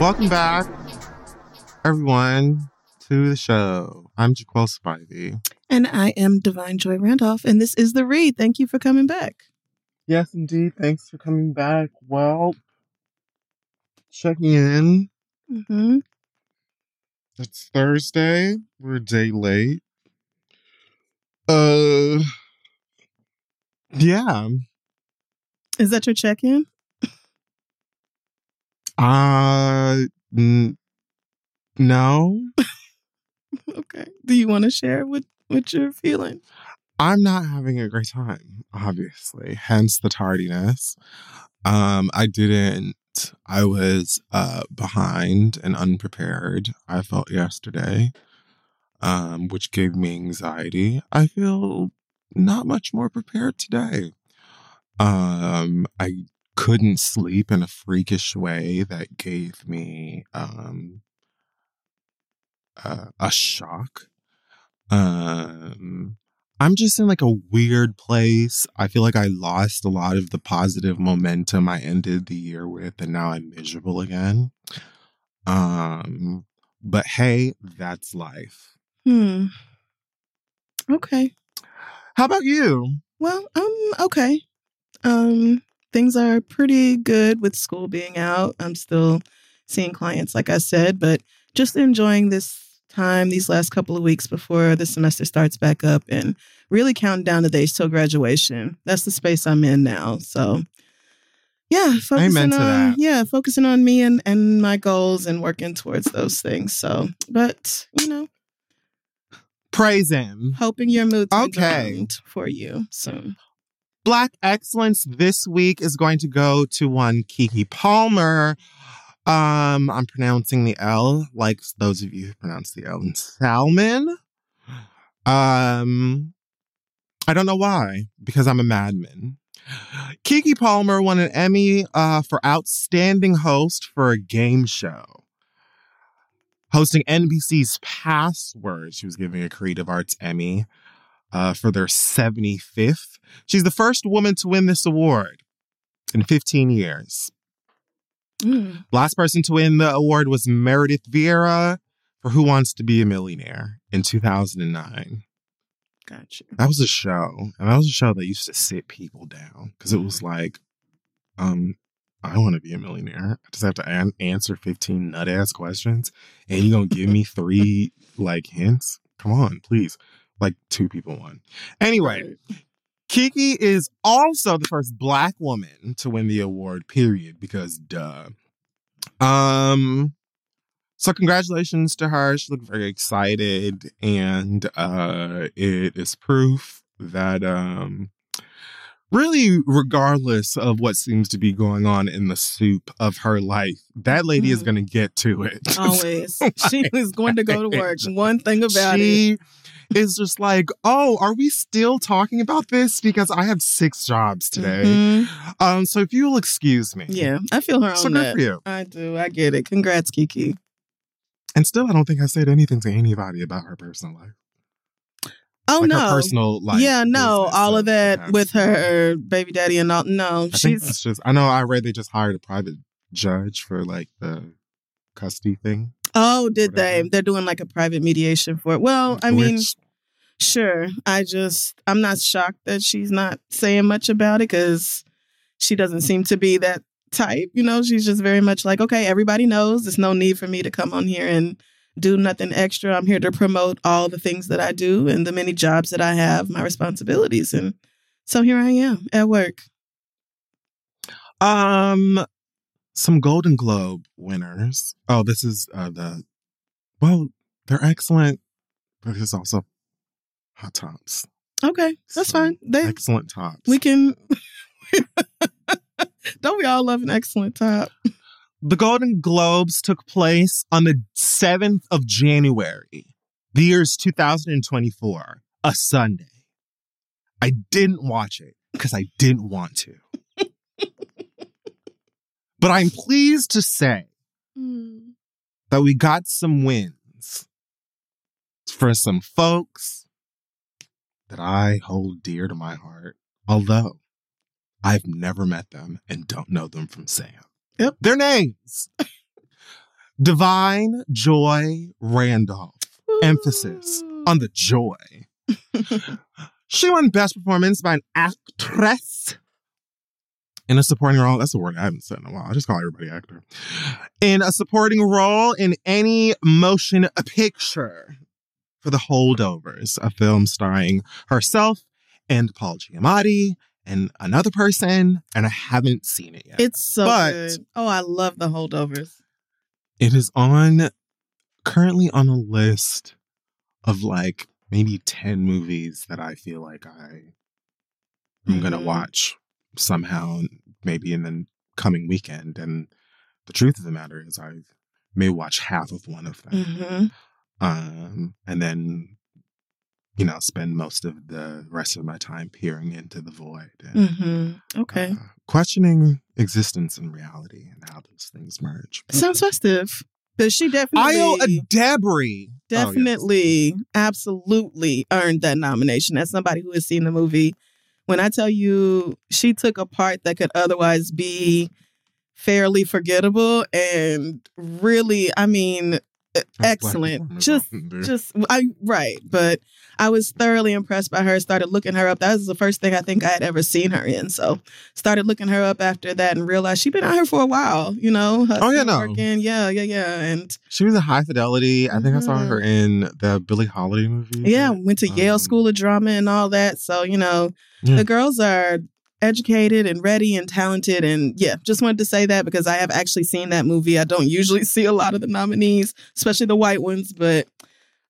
Welcome back, everyone, to the show. I'm Jaquel Spivey. And I am Divine Joy Randolph, and this is The Read. Thank you for coming back. Yes, indeed. Thanks for coming back. Well, checking in. hmm It's Thursday. We're a day late. Uh, yeah. Is that your check in? Uh, n- no. okay. Do you want to share what, what you're feeling? I'm not having a great time, obviously, hence the tardiness. Um, I didn't, I was uh, behind and unprepared, I felt yesterday, um, which gave me anxiety. I feel not much more prepared today. Um, I couldn't sleep in a freakish way that gave me um, uh, a shock. Um, I'm just in like a weird place. I feel like I lost a lot of the positive momentum I ended the year with, and now I'm miserable again. Um, but hey, that's life. Hmm. Okay. How about you? Well, um, okay. Um, things are pretty good with school being out. I'm still seeing clients, like I said, but just enjoying this time these last couple of weeks before the semester starts back up and really counting down the days till graduation. That's the space I'm in now. So yeah, focusing Amen to on that. yeah, focusing on me and and my goals and working towards those things. So, but you know, Praise him. hoping your mood's Okay. okay. for you soon. Black excellence this week is going to go to one Keke Palmer. Um, I'm pronouncing the L like those of you who pronounce the L in salmon. Um, I don't know why, because I'm a madman. Keke Palmer won an Emmy uh, for Outstanding Host for a game show. Hosting NBC's Password, she was giving a Creative Arts Emmy uh, for their 75th. She's the first woman to win this award in 15 years. Mm. Last person to win the award was Meredith Vieira for Who Wants to Be a Millionaire in 2009. Gotcha. That was a show, and that was a show that used to sit people down because it was like, um, I want to be a millionaire. I just have to an- answer 15 nut ass questions, and you're gonna give me three like hints? Come on, please. Like two people won. Anyway, Keke is also the first black woman to win the award, period, because duh. Um so congratulations to her. She looked very excited and uh it is proof that um really regardless of what seems to be going on in the soup of her life, that lady is Mhm. going to get to it. Always. she was going to go to work. One thing about it. she is just like, oh, are we still talking about this? Because I have six jobs today. Mhm. Um, so if you'll excuse me. Yeah, I feel her So on good that. for you. I do. I get it. Congrats, Keke. And still, I don't think I said anything to anybody about her personal life. Oh like no. her personal life. yeah, no, all of that perhaps. with her baby daddy and all. No, I she's that's just. I know. I read they just hired a private judge for like the custody thing. Oh, did they? whatever. They're doing like a private mediation for it. Well, I mean, sure. I just, I'm not shocked that she's not saying much about it because she doesn't seem to be that type. You know, she's just very much like, okay, everybody knows. There's no need for me to come on here and do nothing extra. I'm here to promote all the things that I do and the many jobs that I have, my responsibilities. And so here I am at work. Um, some Golden Globe winners. Oh, this is uh, the. Well, they're excellent, but there's also hot tops. Okay, that's Some fine. They, Excellent tops. we can. Don't we all love an excellent top? The Golden Globes took place on the 7th of January. The year's 2024, a Sunday. I didn't watch it because I didn't want to. but I'm pleased to say mm. that we got some wins for some folks that I hold dear to my heart, although I've never met them and don't know them from Sam. Yep. Their names Divine Joy Randolph. Emphasis on the joy. she won Best Performance by an Actress in a supporting role. That's a word I haven't said in a while. I just call everybody actor. In a supporting role in any motion picture for The Holdovers, a film starring herself and Paul Giamatti and another person, and I haven't seen it yet. It's so But- good. Oh, I love the holdovers. It is on currently on a list of like maybe 10 movies that I feel like I am going to watch somehow, maybe in the coming weekend. And the truth of the matter is, I may watch half of one of them. hmm Um, and then, you know, spend most of the rest of my time peering into the void and hmm Okay. uh, questioning existence and reality and how those things merge. Sounds festive. But she definitely, Ayo Edebiri. Oh, yes. definitely, absolutely earned that nomination as somebody who has seen the movie. When I tell you she took a part that could otherwise be fairly forgettable and really, I mean, excellent. Just just I right, but I was thoroughly impressed by her. Started looking her up. That was the first thing I think I had ever seen her in. So started looking her up after that and realized she'd been out here for a while. You know, Oh, yeah, no. working, yeah, yeah, yeah, and She was a high fidelity. I think I saw Mhm. her in the Billie Holiday movie. yeah, went to Yale Um, School of Drama and all that. So you know, Yeah. the girls are educated and ready and talented and yeah just wanted to say that because i have actually seen that movie i don't usually see a lot of the nominees especially the white ones but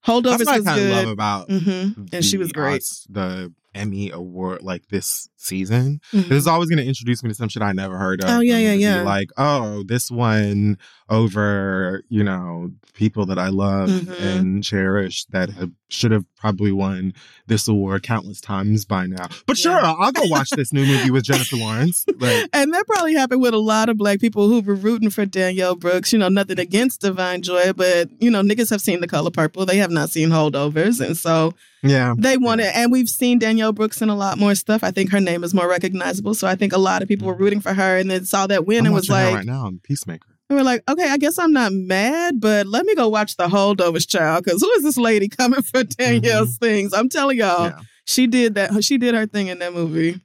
holdovers That's what I was kind of love good about. hmm and she was great Os- the Emmy award like this season. Mhm. This is always going to introduce me to some shit I never heard of. Oh, yeah, yeah, yeah. Like, oh, this one over, you know, people that I love Mhm. and cherish that have should have probably won this award countless times by now. But sure, Yeah. I'll go watch this new movie with Jennifer Lawrence. Like, and that probably happened with a lot of black people who were rooting for Danielle Brooks. You know, nothing against Divine Joy, but you know, niggas have seen The Color Purple. They have not seen Holdovers, and so yeah. they want Yeah. And we've seen Danielle Brooks in a lot more stuff. I think her name is more recognizable. So I think a lot of people were rooting for her, and then saw that win I'm and was like, right now, I'm Peacemaker. And we're like, okay, I guess I'm not mad, but let me go watch the holdovers, child. Because who is this lady coming for Danielle's things? I'm telling y'all, Mm-hmm. Yeah. she did that. She did her thing in that movie.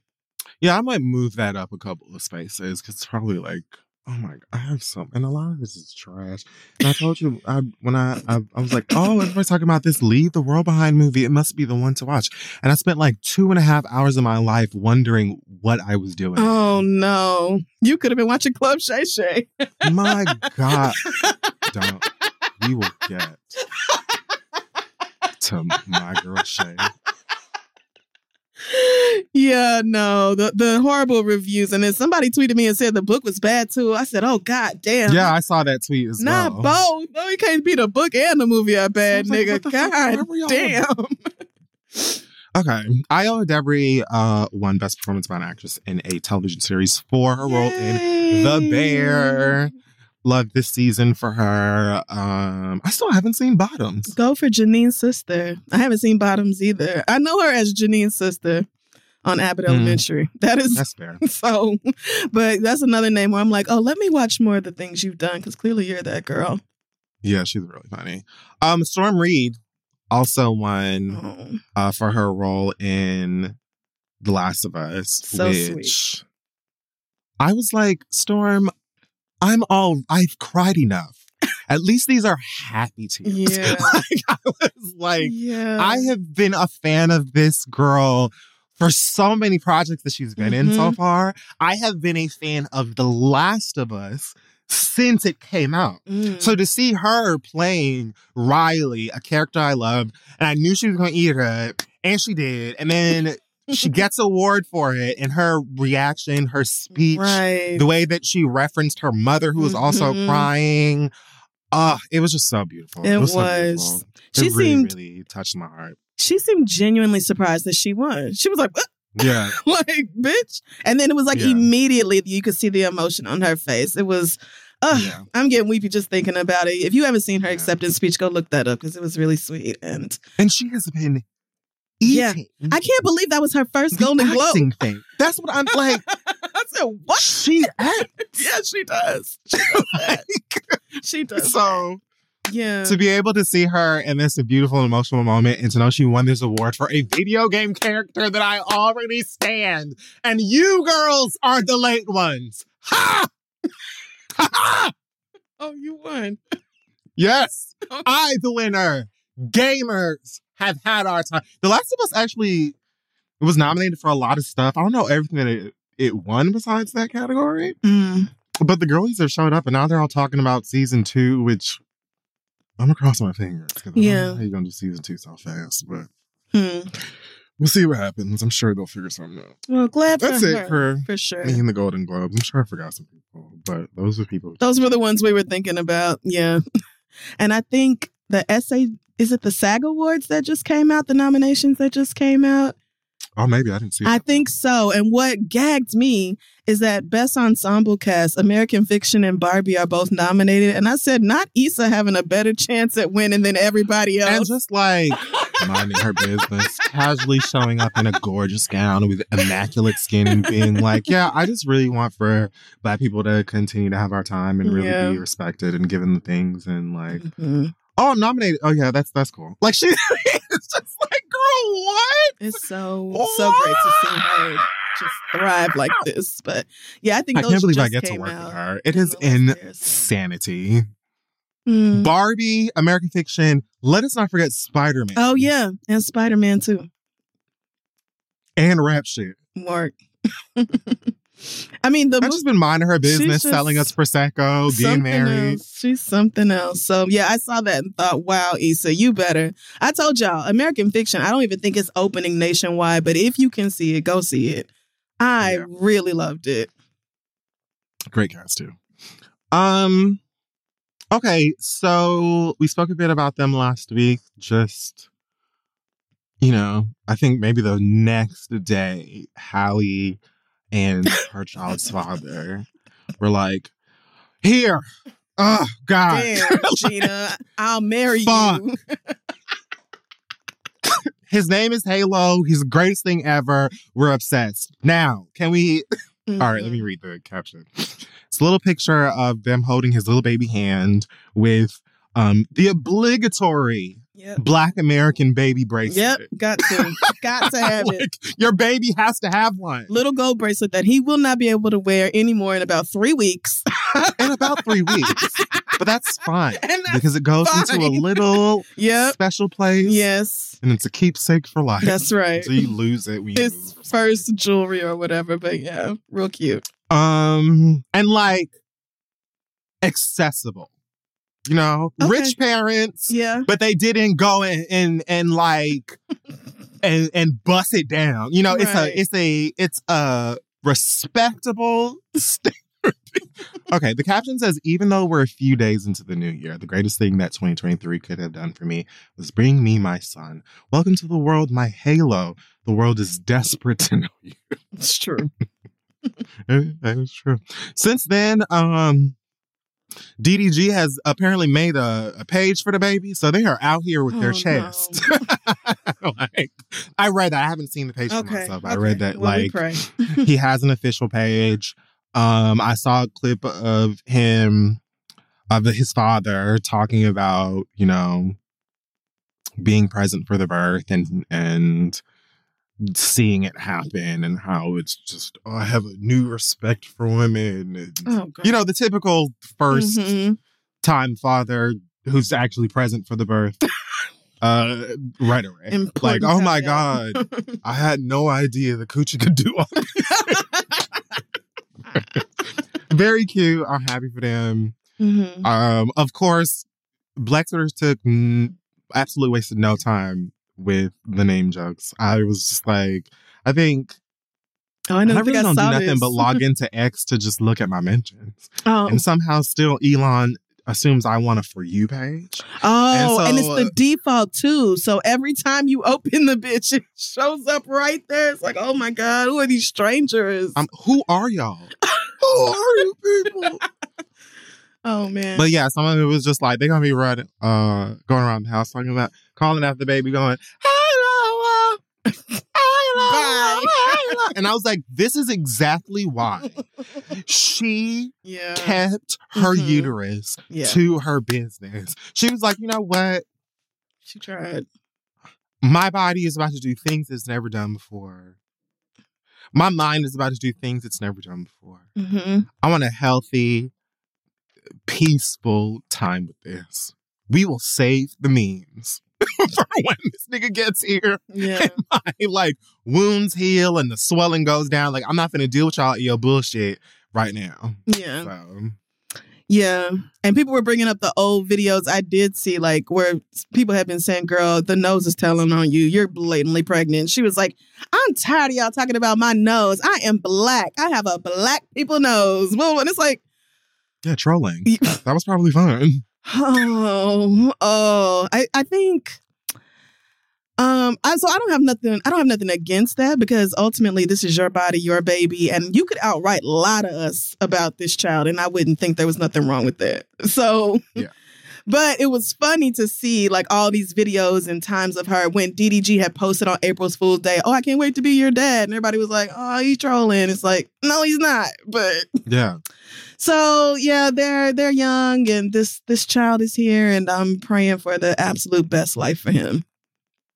Yeah, I might move that up a couple of spaces because it's probably like, oh my god, I have some, and a lot of this is trash. And I told you, I when I I, I was like, oh, everybody's talking about this "Leave the World Behind" movie. It must be the one to watch. And I spent like two and a half hours of my life wondering what I was doing. Oh no, you could have been watching Club Shay Shay. My God, don't you will get to my girl Shay. Yeah, no, the the horrible reviews, and then somebody tweeted me and said the book was bad too. I said, oh god damn, Yeah, I saw that tweet as not well. both. No, you can't be the book and the movie are bad, So I was like, nigga. what the fuck? God Where were y'all damn. Okay. Ayo Edebiri uh, won Best Performance by an Actress in a Television Series for her role in The Bear. Love this season for her. Um, I still haven't seen Bottoms. Go for Janine's sister. I haven't seen Bottoms either. I know her as Janine's sister on Abbott Mm. Elementary. That is That's fair. so, but that's another name where I'm like, oh, let me watch more of the things you've done because clearly you're that girl. Yeah, she's really funny. Um, Storm Reid also won Oh, uh, for her role in The Last of Us, So which I was like, Storm, I'm all I've cried enough. At least these are happy tears. Yeah. like, I was like, yeah. I have been a fan of this girl for so many projects that she's been in so Mhm. far. I have been a fan of The Last of Us since it came out. Mm. So to see her playing Riley, a character I loved, and I knew she was going to eat it and she did, and then she gets award for it, and her reaction, her speech, right. the way that she referenced her mother, who was also Mhm. crying. Ah, it was just so beautiful. It so was. beautiful. She it really, seemed- really touched my heart. she seemed genuinely surprised that she won. She was like, "What?" Yeah, like, bitch. And then it was like Yeah. immediately you could see the emotion on her face. It was, ugh, Yeah. I'm getting weepy just thinking about it. If you haven't seen her Yeah. acceptance speech, go look that up because it was really sweet. And and she has been Yeah. I can't believe that was her first the Golden Globe. thing. That's what I'm like. I said, what? She acts. Yeah, she does. like, she does. So yeah. to be able to see her in this beautiful emotional moment and to know she won this award for a video game character that I already stand, and you girls are the late ones. Ha! Ha ha! oh, you won. Yes, I the winner. Gamers have had our time. The Last of Us actually it was nominated for a lot of stuff. I don't know everything that it, it won besides that category. Mm. But the girlies have showed up and now they're all talking about season two, which I'm gonna cross my fingers. 'cause I don't Yeah. how you gonna do season two so fast, but Hmm. we'll see what happens. I'm sure they'll figure something out. Well, glad That's for it her, for for sure. me and the Golden Globes. I'm sure I forgot some people, but those are people. Those were the ones we were thinking about. Yeah. And I think the essay is it the SAG Awards that just came out, the nominations that just came out? Oh, maybe I didn't see. I that. think so. And what gagged me is that Best Ensemble Cast, American Fiction and Barbie are both nominated. And I said, not Issa having a better chance at winning than everybody else. and just like minding her business, casually showing up in a gorgeous gown with immaculate skin and being like, "Yeah, I just really want for Black people to continue to have our time and really Yeah. be respected and given the things." And like, Mhm. Oh, I'm nominated. Oh yeah, that's that's cool. Like she, it's just like, girl, what? It's so, so great to see her just thrive like this. But yeah, I think I those can't believe I get to work out with her. It is in is the last year or so. insanity. Mm. Barbie, American Fiction. Let us not forget Spider Man Oh yeah, and Spider Man too. and rap shit. Mark. I mean, the I've just been minding her business, selling us prosecco, being married. else. She's something else. So yeah, I saw that and thought, wow, Issa, you better. I told y'all, American Fiction. I don't even think it's opening nationwide, but if you can see it, go see it. I Yeah. really loved it. Great cast too. Um okay, so we spoke a bit about them last week. Just you know, I think maybe the next day, Halle and her child's father were like, Here, oh God. Damn, Gina, I'll marry Fuck. you. His name is Halo. He's the greatest thing ever. We're obsessed. Now, can we All right, let me read the caption. It's a little picture of them holding his little baby hand with um the obligatory Yep. Black American baby bracelet. Yep. Got to. Got to have it. Your baby has to have one Little gold bracelet that he will not be able to wear anymore in about three weeks. in about three weeks. But that's fine that's- because it goes into a little Yep. special place. Yes. And it's a keepsake for life. That's right. So you lose it when move. first jewelry or whatever, but yeah, real cute. Um, and like accessible. You know, Okay. rich parents, Yeah. but they didn't go and and, and like and and bust it down. You know, it's a it's a it's a respectable okay, the caption says even though we're a few days into the new year, the greatest thing that 2023 could have done for me was bring me my son. Welcome to the world, my halo. The world is desperate to know you. It's true. that is true. Since then, um, DDG has apparently made a, a page for the baby, so they are out here with Oh, their no. chest. like, I read that. I haven't seen the page for Okay. myself. I okay. read that Well, like he has an official page. Um, I saw a clip of him, of his father talking about you know being present for the birth and and seeing it happen and how it's just oh, I have a new respect for women and oh, you know the typical 1st Mhm. time father who's actually present for the birth uh right away. Like oh my god I had no idea the coochie could do all very cute. I'm happy for them. Mhm. um of course Black Twitter took mm, absolutely wasted no time with the name jokes I was just like I think Oh, I I, know. really I don't do nothing this. but log into X to just look at my mentions. Oh, And somehow still Elon assumes I want a for you page. oh, and, and it's the uh, default too. So every time you open the bitch, it shows up right there. It's like, oh my god, who are these strangers? I'm who are y'all? who are you people? oh man. but yeah, some of it was just like they're gonna be running uh going around the house talking about calling after the baby going, Hello, uh, hello. Bye. and I was like, this is exactly why she Yeah. kept her Mhm. uterus Yeah. to her business. She was like, you know what? She tried. My body is about to do things it's never done before. My mind is about to do things it's never done before. Mm-hmm. I want a healthy, peaceful time with this. We will save the memes for when this nigga gets here. Yeah. My like wounds heal and the swelling goes down. Like I'm not gonna deal with y'all your bullshit right now. Yeah. So Yeah. And people were bringing up the old videos I did see, like where people have been saying, girl, the nose is telling on you. You're blatantly pregnant. She was like, I'm tired of y'all talking about my nose. I am black. I have a black people nose. Well, and it's like, yeah, trolling. That was probably fun. Oh, oh. I, I think um I so I don't have nothing I don't have nothing against that because ultimately this is your body, your baby, and you could outright lie to us about this child and I wouldn't think there was nothing wrong with that. So Yeah. But it was funny to see like all these videos and times of her when DDG had posted on April's Fool's Day, oh, I can't wait to be your dad. And everybody was like, oh, he's trolling. It's like, no, he's not. But Yeah. so yeah, they're they're young and this this child is here and I'm praying for the absolute best life for him.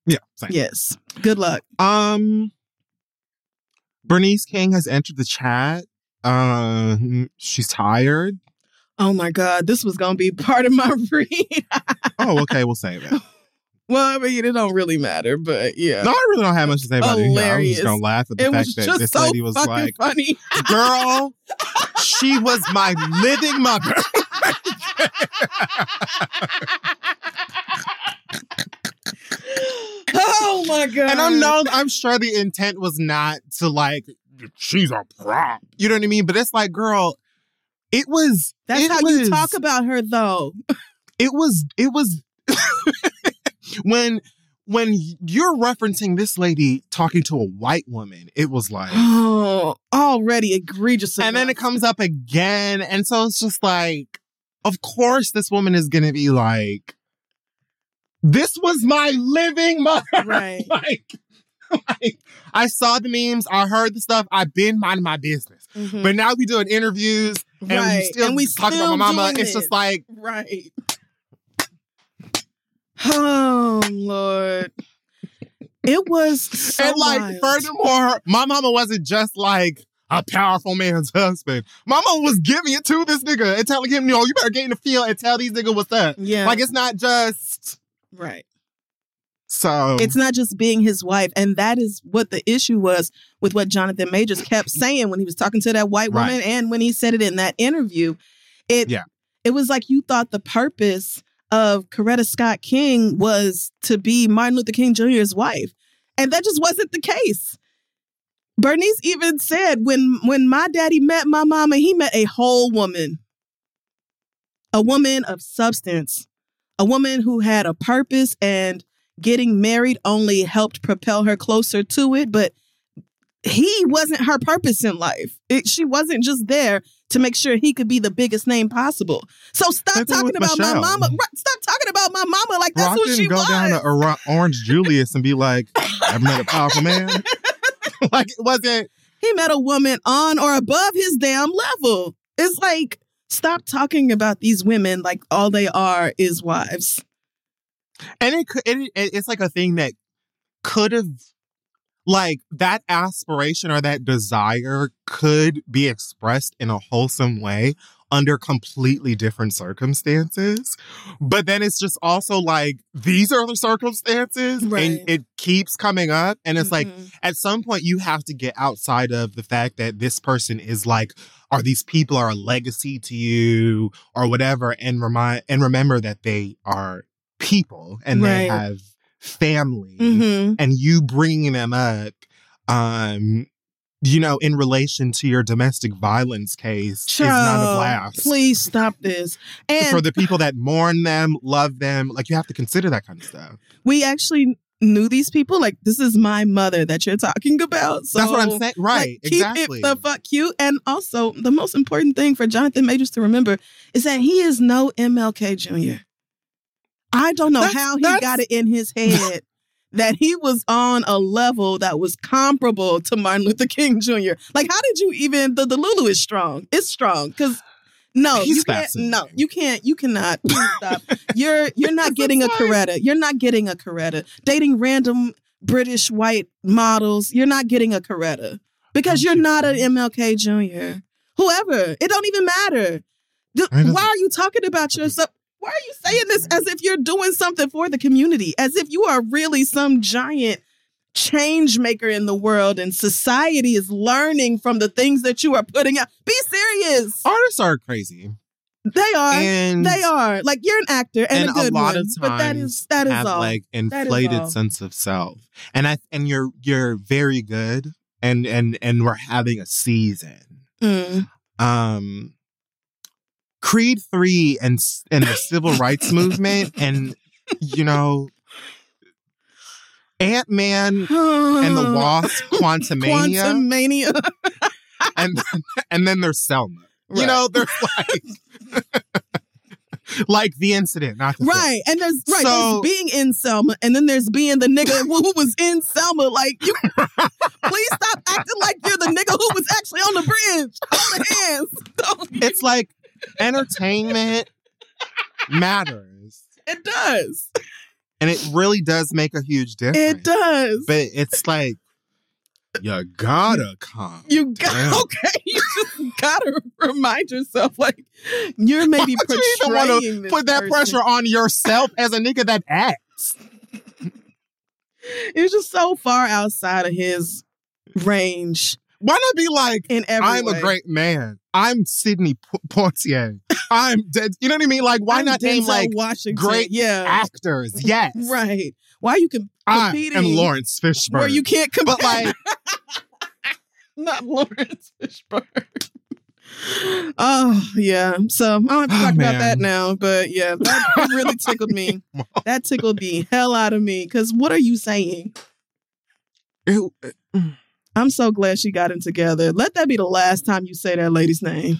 Yeah. same. Yes. Good luck. Um Bernice King has entered the chat. Um she's tired. Oh my God, this was gonna be part of my read. Oh, okay, we'll save it. well, I mean, it don't really matter, but yeah. No, I really don't have much to say about it. here. I was just gonna laugh at the it fact that this so lady was like, funny. girl, she was my living mother. oh my God. And I'm no, I'm sure the intent was not to like, she's a prop. You know what I mean? But it's like, girl, it was. That's it how was, you talk about her though. It was. It was. when when you're referencing this lady talking to a white woman, it was like. Oh, already egregious. and then it comes up again, and so it's just like, of course, this woman is gonna be like, "This was my living mother." Right. like, like, I saw the memes, I heard the stuff, I've been minding my business. Mhm. But now we doing interviews and we still And we talking still about my mama. It's just like, Right. Oh Lord. It was so and like, wild. furthermore, my mama wasn't just like a powerful man's husband. My mama was giving it to this nigga and telling him, yo, you better get in the field and tell these niggas what's up. Yeah. Like, it's not just right. So. It's not just being his wife. And that is what the issue was with what Jonathan Majors kept saying when he was talking to that white woman Right. and when he said it in that interview. It Yeah. it was like you thought the purpose of Coretta Scott King was to be Martin Luther King Jr.'s wife. And that just wasn't the case. Bernice even said when when my daddy met my mama, he met a whole woman. A woman of substance. A woman who had a purpose and getting married only helped propel her closer to it, but he wasn't her purpose in life. It, she wasn't just there to make sure he could be the biggest name possible. So stop Same talking about my mama. Stop talking about my mama like that's Rock who didn't she go was. down to Ora- Orange Julius and be like, I've met a powerful man. like, it wasn't. he met a woman on or above his damn level. It's like stop talking about these women like all they are is wives. And it could it, it- it's like a thing that could have like that aspiration or that desire could be expressed in a wholesome way under completely different circumstances but then it's just also like these are the circumstances Right. and it keeps coming up and it's like Mhm. at some point you have to get outside of the fact that this person is like are these people are a legacy to you or whatever and remind and remember that they are people and they have family Mhm. and you bringing them up um you know in relation to your domestic violence case is of Child, blast Please stop this. And for the people that mourn them love them like you have to consider that kind of stuff we actually knew these people. Like this is my mother that you're talking about. So that's what i'm saying right like, keep exactly it the fuck cute. And also, the most important thing for Jonathan Majors to remember is that he is no MLK Jr. I don't know That's- how he that's- got it in his head that he was on a level that was comparable to Martin Luther King Jr. Like, how did you even the, the Lulu is strong. It's strong because no, He's you can't. No, you can't. You cannot. Stop. You're you're not getting a Coretta. You're not getting a Coretta. Dating random British white models. You're not getting a Coretta because you're not an? MLK Jr. Whoever. It don't even matter. D- I just- Why are you talking about yourself? Why are you saying this as if you're doing something for the community? As if you are really some giant change maker in the world and society is learning from the things that you are putting out. Be serious. Artists are crazy. They are. And they are. Like you're an actor and, and a good lot one, of times is that is have all. like inflated sense of self. And I and you're you're very good and and and we're having a season. Mm. Um Creed 3 and and the civil rights movement and you know Ant-Man and the Wasp Quantumania Quantumania. and and then there's Selma. You Right. know, there's like like the incident, not the film. Right, and there's right So- there's being in Selma, and then there's being the nigga who who was in Selma. Like, you please stop acting like you're the nigga who was actually on the bridge. Hold the hands. Don't- It's like entertainment matters. It does. And it really does make a huge difference. It does. But it's like you gotta come. you got Damn. okay. You just gotta remind yourself, like you're maybe Why would you even wanna this Put that person. pressure on yourself as a nigga that acts. It's just so far outside of his range Why not be like, in every I'm way. a great man. I'm Sidney P- Poitier. I'm dead. You know what I mean? Like, why I'm not name like Washington? great yeah, actors? Yes. right. Why you can compete? I am Laurence Fishburne. where you can't compete, but like, not Laurence Fishburne. oh yeah, so I don't have to Oh, talk about that now. But yeah, that really tickled me. That tickled the hell out of me. Because what are you saying? it- uh, mm. I'm so glad she got it together. Let that be the last time you say that lady's name.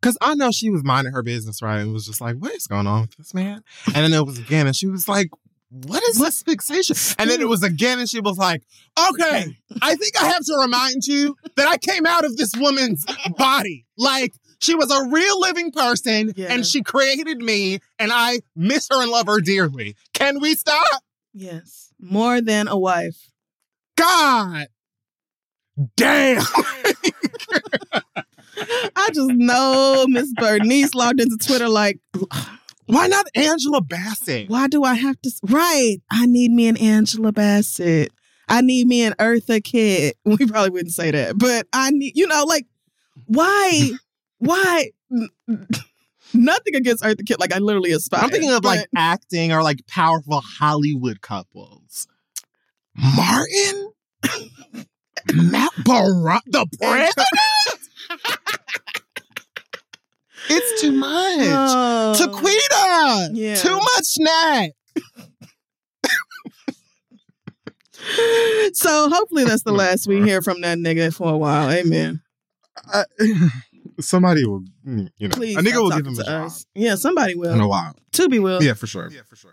Cause I know she was minding her business, right? And was just like, what is going on with this man? And then it was again, and she was like, what is this fixation? And then it was again, and she was like, okay, I think I have to remind you that I came out of this woman's body. Like, she was a real living person, and she created me, and I miss her and love her dearly. Can we stop? Yes, more than a wife. God damn. I just know Miss Bernice logged into Twitter like, Why not Angela Bassett? why do I have to? s- Right, I need me an Angela Bassett. I need me an Eartha Kitt. We probably wouldn't say that, but I need, you know, like, why, why? Nothing against Eartha Kitt. Like I literally aspire. I'm thinking of like acting or like powerful Hollywood couples. Martin? Matt Barack, the president? it's too much. Oh. Taquita! Yeah. Too much snack. So hopefully that's the last we hear from that nigga for a while. Amen. Uh, somebody will, you know, Please, a nigga will give talking him a to job us. Yeah, somebody will. in a while. Tubi will. Yeah, for sure. Yeah, for sure.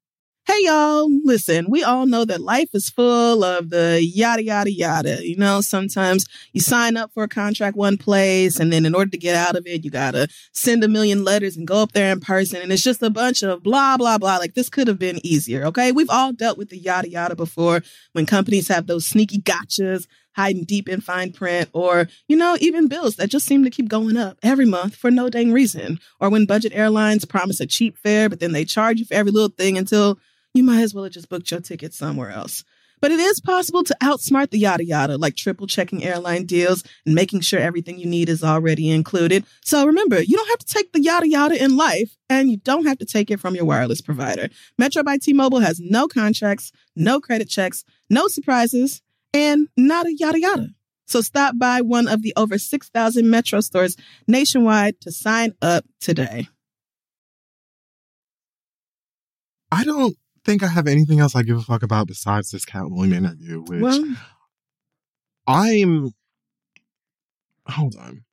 Hey, y'all. Listen, we all know that life is full of the yada, yada, yada. You know, sometimes you sign up for a contract one place, and then in order to get out of it, you got to send a million letters and go up there in person. And it's just a bunch of blah, blah, blah. Like this could have been easier. Okay. We've all dealt with the yada, yada before when companies have those sneaky gotchas hiding deep in fine print, or, you know, even bills that just seem to keep going up every month for no dang reason. Or when budget airlines promise a cheap fare, but then they charge you for every little thing until you might as well have just booked your ticket somewhere else. But it is possible to outsmart the yada yada, like triple checking airline deals and making sure everything you need is already included. So remember, you don't have to take the yada yada in life, and you don't have to take it from your wireless provider. Metro by T Mobile has no contracts, no credit checks, no surprises, and not a yada yada. So stop by one of the over 6,000 Metro stores nationwide to sign up today. I don't think I have anything else I give a fuck about besides this William interview, which Well, I'm. Hold on.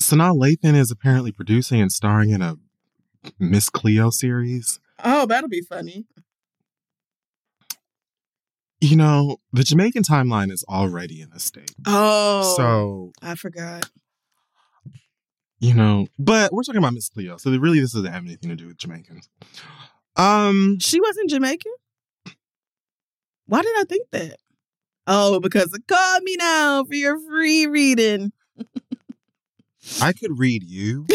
Sanaa Lathan is apparently producing and starring in a Miss Cleo series. oh, that'll be funny. You know, the Jamaican timeline is already in the state. Oh, So, I forgot. you know, but we're talking about Miss Cleo. So, really, this doesn't have anything to do with Jamaicans. Um, She wasn't Jamaican? Why did I think that? Oh, because it called me now for your free reading. I could read you,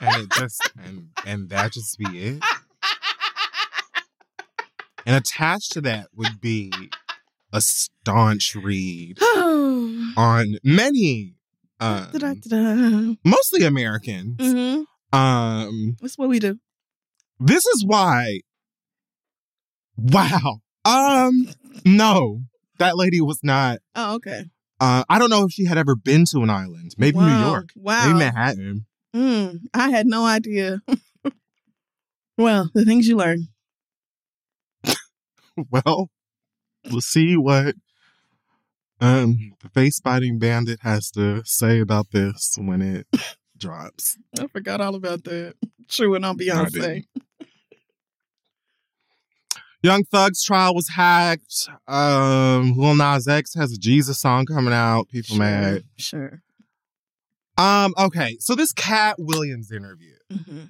and it just and and that just be it. And attached to that would be a staunch read on many, um, Da-da-da-da. mostly Americans. Mhm. Um, That's what we do. this is why. Wow. Um, no, that lady was not. Oh, okay. Uh, I don't know if she had ever been to an island. Maybe New Wow. York. Wow. Maybe Manhattan. Mm, I had no idea. well, the things you learn. Well, we'll see what um the face biting bandit has to say about this when it drops. I forgot all about that. Chewing on Beyonce. Young Thug's trial was hacked. Um, Lil Nas X has a Jesus song coming out. People Sure, mad. Sure. Um, okay, so this Katt Williams interview hmm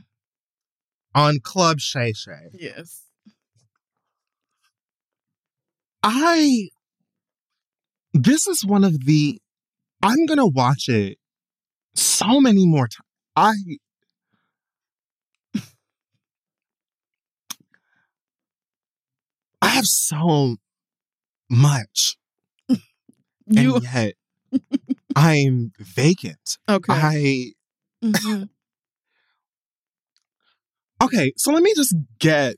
on Club Shay Shay. Yes. I this is one of the I'm gonna watch it so many more times. I I have so much, You and yet I'm vacant. okay? I Mhm. okay. So let me just get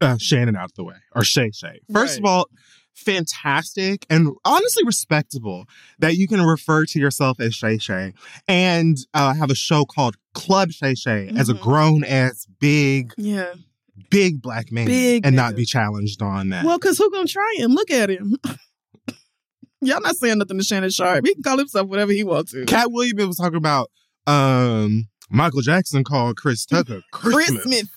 uh, Shannon out of the way, or Shay Shay. First of all, fantastic and honestly respectable that you can refer to yourself as Shay Shay and uh, have a show called Club Shay Shay as a Mhm. grown ass big Yeah. big black man Big and not be challenged on that. Well, cause who gonna try him? Look at him. Y'all not saying nothing to Shannon Sharpe. He can call himself whatever he wants to. Katt Williams was talking about um Michael Jackson called Chris Tucker Christmas. Christmas.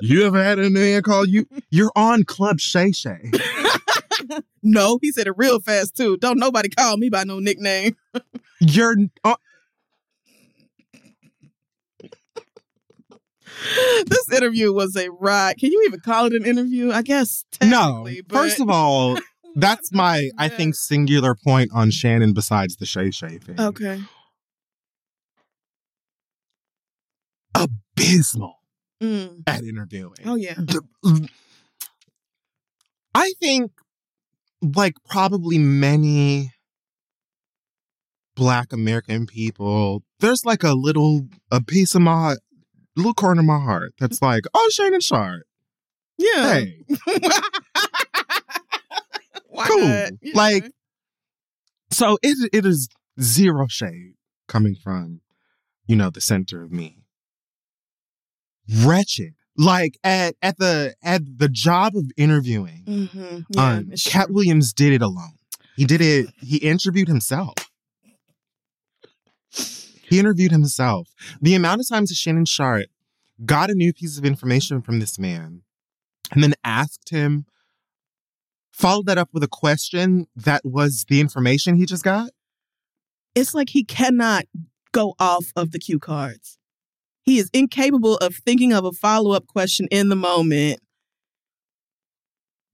You ever had a man call you? You're on Club Shay Shay. no, he said it real fast too. Don't nobody call me by no nickname. You're uh, this interview was a ride. Can you even call it an interview? I guess no. But First of all, that's my I think singular point on Shannon besides the Shay Shay thing. okay. Abysmal Mm. at interviewing. Oh yeah. I think, like probably many Black American people, there's like a little a piece of my little corner of my heart that's like, oh, Shannon Sharpe. Yeah. Hey, cool. Yeah. Like, so it it is zero shade coming from you know, the center of me. Wretched. Like at at the at the job of interviewing, Mm-hmm. Yeah, um, Katt. Williams did it alone. He did it. He interviewed himself. He interviewed himself. The amount of times that Shannon Sharpe got a new piece of information from this man and then asked him, followed that up with a question that was the information he just got. it's like he cannot go off of the cue cards. He is incapable of thinking of a follow up question in the moment.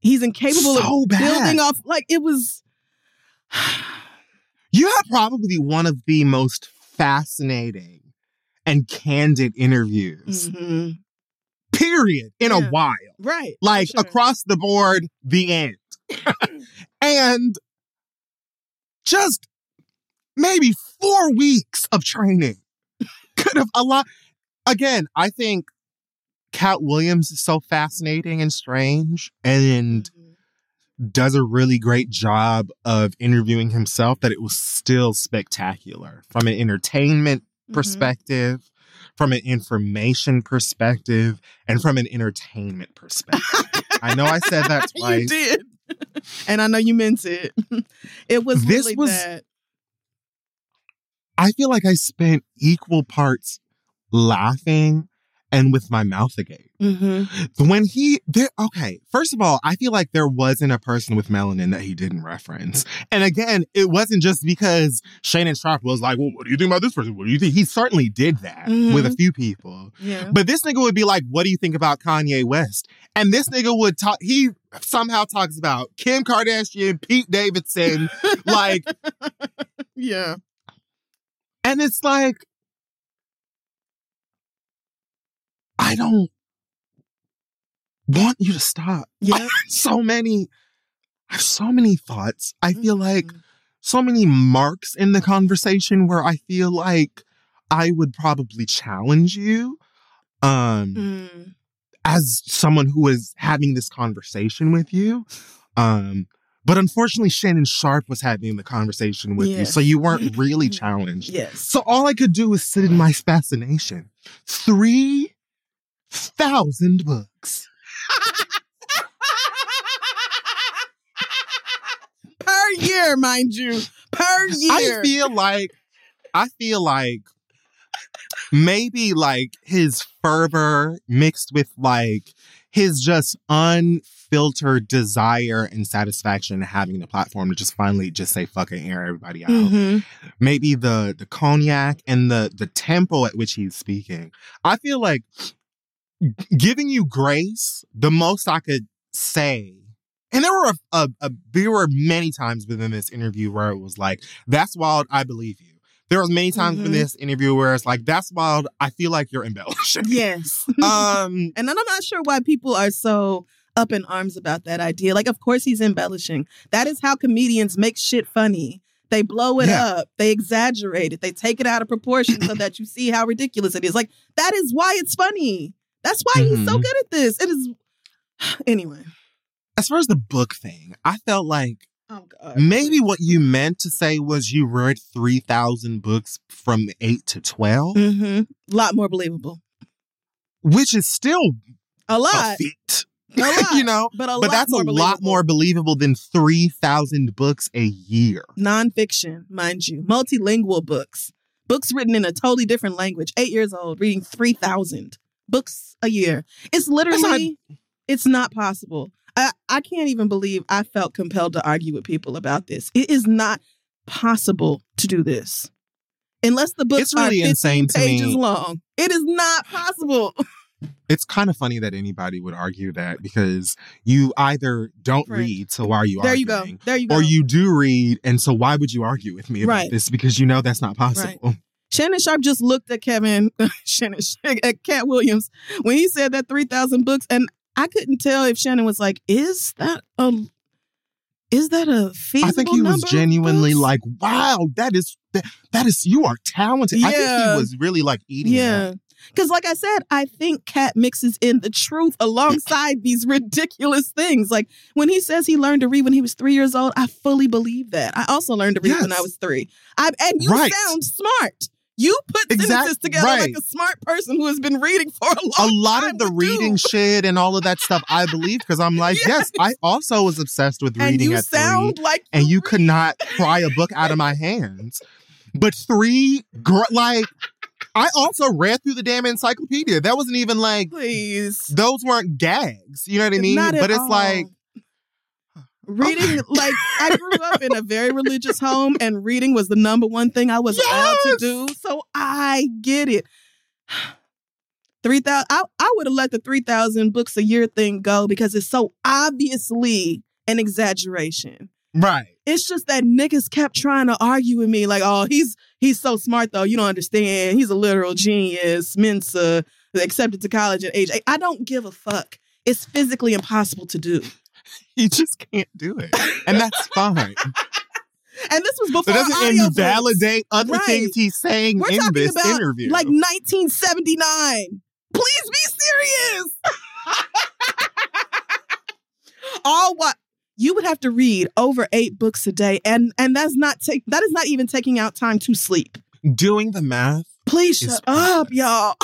He's incapable So of bad. building off. Like it was. You have probably one of the most fascinating and candid interviews, Mhm. period, in a while. Right. like sure. across the board, the end. and just maybe four weeks of training could have a lot. Again, I think Katt Williams is so fascinating and strange and Mhm. does a really great job of interviewing himself that it was still spectacular from an entertainment Mhm. perspective, from an information perspective, and from an entertainment perspective. I know I said that you twice. did. and I know you meant it. it was This really was- that. I feel like I spent equal parts laughing and with my mouth agape. Mm-hmm. When he there okay, first of all, I feel like there wasn't a person with melanin that he didn't reference. And again, it wasn't just because Shannon Sharpe was like, Well, what do you think about this person? What do you think? He certainly did that Mhm. with a few people. Yeah. But this nigga would be like, What do you think about Kanye West? And this nigga would talk he somehow talks about Kim Kardashian, Pete Davidson, like yeah. And it's like, I don't want you to stop. Yeah. so many, I have so many thoughts. I feel like Mhm. so many marks in the conversation where I feel like I would probably challenge you. Um, Mm. as someone who is having this conversation with you. Um, but unfortunately, Shannon Sharpe was having the conversation with you, so you weren't really challenged. Yes. So all I could do was sit in my fascination. Three thousand books. per year, mind you. Per year. I feel like I feel like maybe like his fervor mixed with like his just unfiltered desire and satisfaction having the platform to just finally just say fucking air everybody out. Mhm. maybe the the cognac and the the tempo at which he's speaking. I feel like giving you grace, the most I could say. And there were a, a, a there were many times within this interview where it was like, "That's wild, I believe you." There was many times in Mhm. this interview where it's like, "That's wild, I feel like you're embellishing." Yes. um, and then I'm not sure why people are so up in arms about that idea. Like, of course, he's embellishing. That is how comedians make shit funny. They blow it Yeah. up, they exaggerate it, they take it out of proportion so that you see how ridiculous it is. Like, that is why it's funny. That's why he's so Mhm. good at this. It is. Anyway. as far as the book thing, I felt like Oh, God. maybe what you meant to say was you read 3,000 books from 8 to 12, hmm A lot more believable. which is still A lot. A lot. you know, But a but lot that's a lot more believable than 3,000 books a year. nonfiction, mind you, multilingual books, books written in a totally different language. Eight years old, reading three thousand books a year. It's literally, it's not possible. I I can't even believe I felt compelled to argue with people about this. It is not possible to do this. Unless the books It's really are 15 insane to pages me. long. It is not possible. It's kind of funny that anybody would argue that because you either don't Right. read, so why are you there you go. There you go. Or you do read, and so why would you argue with me about Right. this? Because you know that's not possible. Shannon Sharpe just looked at Kevin, Shannon, at Katt Williams when he said that 3,000 books. And I couldn't tell if Shannon was like, is that a, is that a feasible I think he was genuinely like, "Wow, that is that, that is you are talented." I think he was really like eating. yeah. Because, like I said, I think Katt mixes in the truth alongside these ridiculous things. Like when he says he learned to read when he was three years old, I fully believe that. I also learned to read when I was three. I, and you Right. sound smart. You put Exact- sentences together like a smart person who has been reading for a long a lot of the would do. reading shit and all of that stuff I believe because I'm like, yes. Yes. I also was obsessed with and reading you at sound three, like and you could not pry a book out of my hands. But three, gr- like, I also read through the damn encyclopedia. That wasn't even like please. those weren't gags. You know what I mean? Not but it's all. like reading oh. like I grew up in a very religious home and reading was the number one thing I was allowed to do. So I get it. 3000 I, I would have let the 3000 books a year thing go because it's so obviously an exaggeration. right. It's just that niggas kept trying to argue with me like, "Oh, he's he's so smart though. You don't understand. He's a literal genius. Mensa accepted to college at age 8." I don't give a fuck. It's physically impossible to do. You just can't do it. And that's fine. And this was before It doesn't invalidate other Right. things he's saying We're in talking this about interview. like 1979. Please be serious. All what you would have to read over eight books a day, and and that's not take that is not even taking out time to sleep. doing the math, Please shut up, y'all.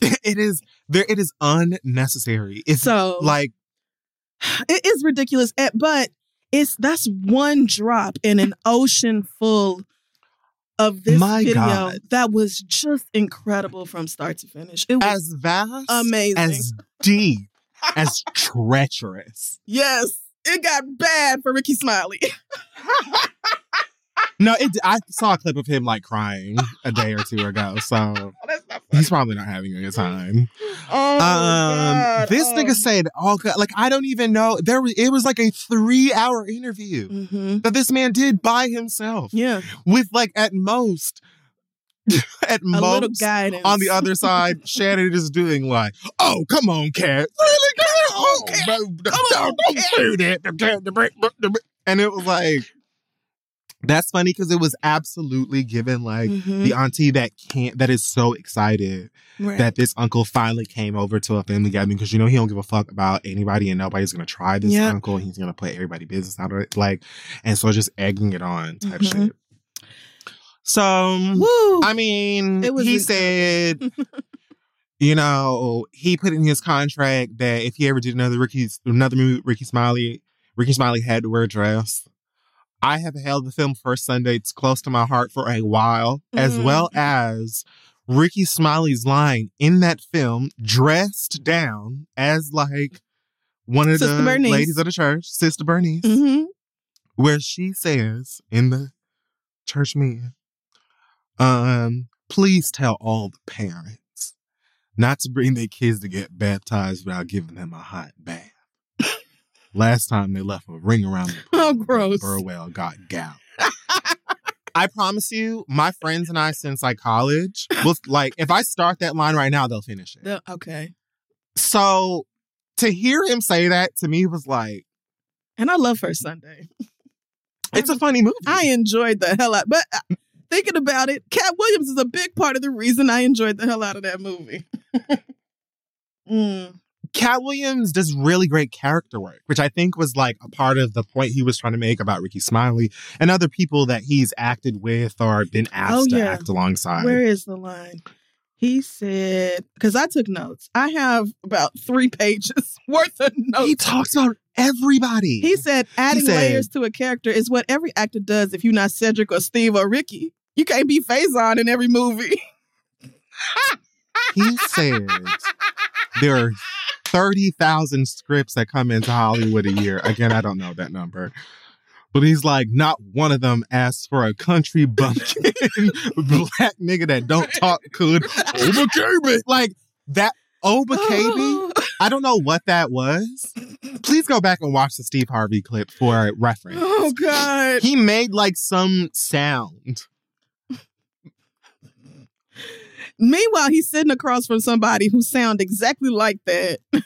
it is there. It is unnecessary. It's So like it is ridiculous, eh, but it's that's one drop in an ocean full of this My video God. that was just incredible from start to finish. It was as vast, amazing. as deep, as treacherous. yes, it got bad for Rickey Smiley. No, it. I saw a clip of him like crying a day or two ago, so That's not he's probably not having a good time. Oh, um, this Oh. nigga said "Oh God!" Like I don't even know. There was. It was like a three-hour interview Mhm. that this man did by himself Yeah, with like at most, at a most. On the other side, Shannon is doing like, "Oh, come on, cat, really, cat? Oh, Katt. Come don't, on, don't do that." The cat, the brick, the brick. And it was like, that's funny because it was absolutely given like Mhm. the auntie that can't, that is so excited Right. that this uncle finally came over to a family gathering because you know he don't give a fuck about anybody and nobody's gonna try this Yeah. uncle. He's gonna play everybody business out of it, like, and so just egging it on type Mhm. shit. So Woo. I mean, It was he incredible. said, you know, he put in his contract that if he ever did another Rickey, another movie, Rickey Smiley, Rickey Smiley had to wear a dress. I have held the film First Sunday it's close to my heart for a while, as Mhm. well as Rickey Smiley's line in that film, dressed down as like one of Sister the Bernice. ladies of the church, Sister Bernice Mhm. where she says in the church meeting, um, please tell all the parents not to bring their kids to get baptized without giving them a hot bath. Last time they left a ring around the Oh, gross. Burwell got gout. I promise you, my friends and I since like college, will like if I start that line right now, they'll finish it. The- okay. So to hear him say that to me was like, And I love First Sunday. it's a funny movie. I enjoyed the hell out. But uh, thinking about it, Katt Williams is a big part of the reason I enjoyed the hell out of that movie. mm. Katt Williams does really great character work, which I think was like a part of the point he was trying to make about Rickey Smiley and other people that he's acted with or been oh, asked Oh, to yeah. act alongside. Where is the line? He said, because I took notes. I have about three pages worth of notes. he talks about everybody. He said, adding said- layers to a character is what every actor does if you're not Cedric or Steve or Rickey. You can't be Faison in every movie. he said there are 30,000 scripts that come into Hollywood a year. Again, I don't know that number. But he's like, not one of them asks for a country bumpkin black nigga that don't talk good. Oba Kaby. Like that Oba Kaby. I don't know what that was. Please go back and watch the Steve Harvey clip for reference. Oh, God. He made like some sound. Meanwhile, he's sitting across from somebody who sound exactly like that.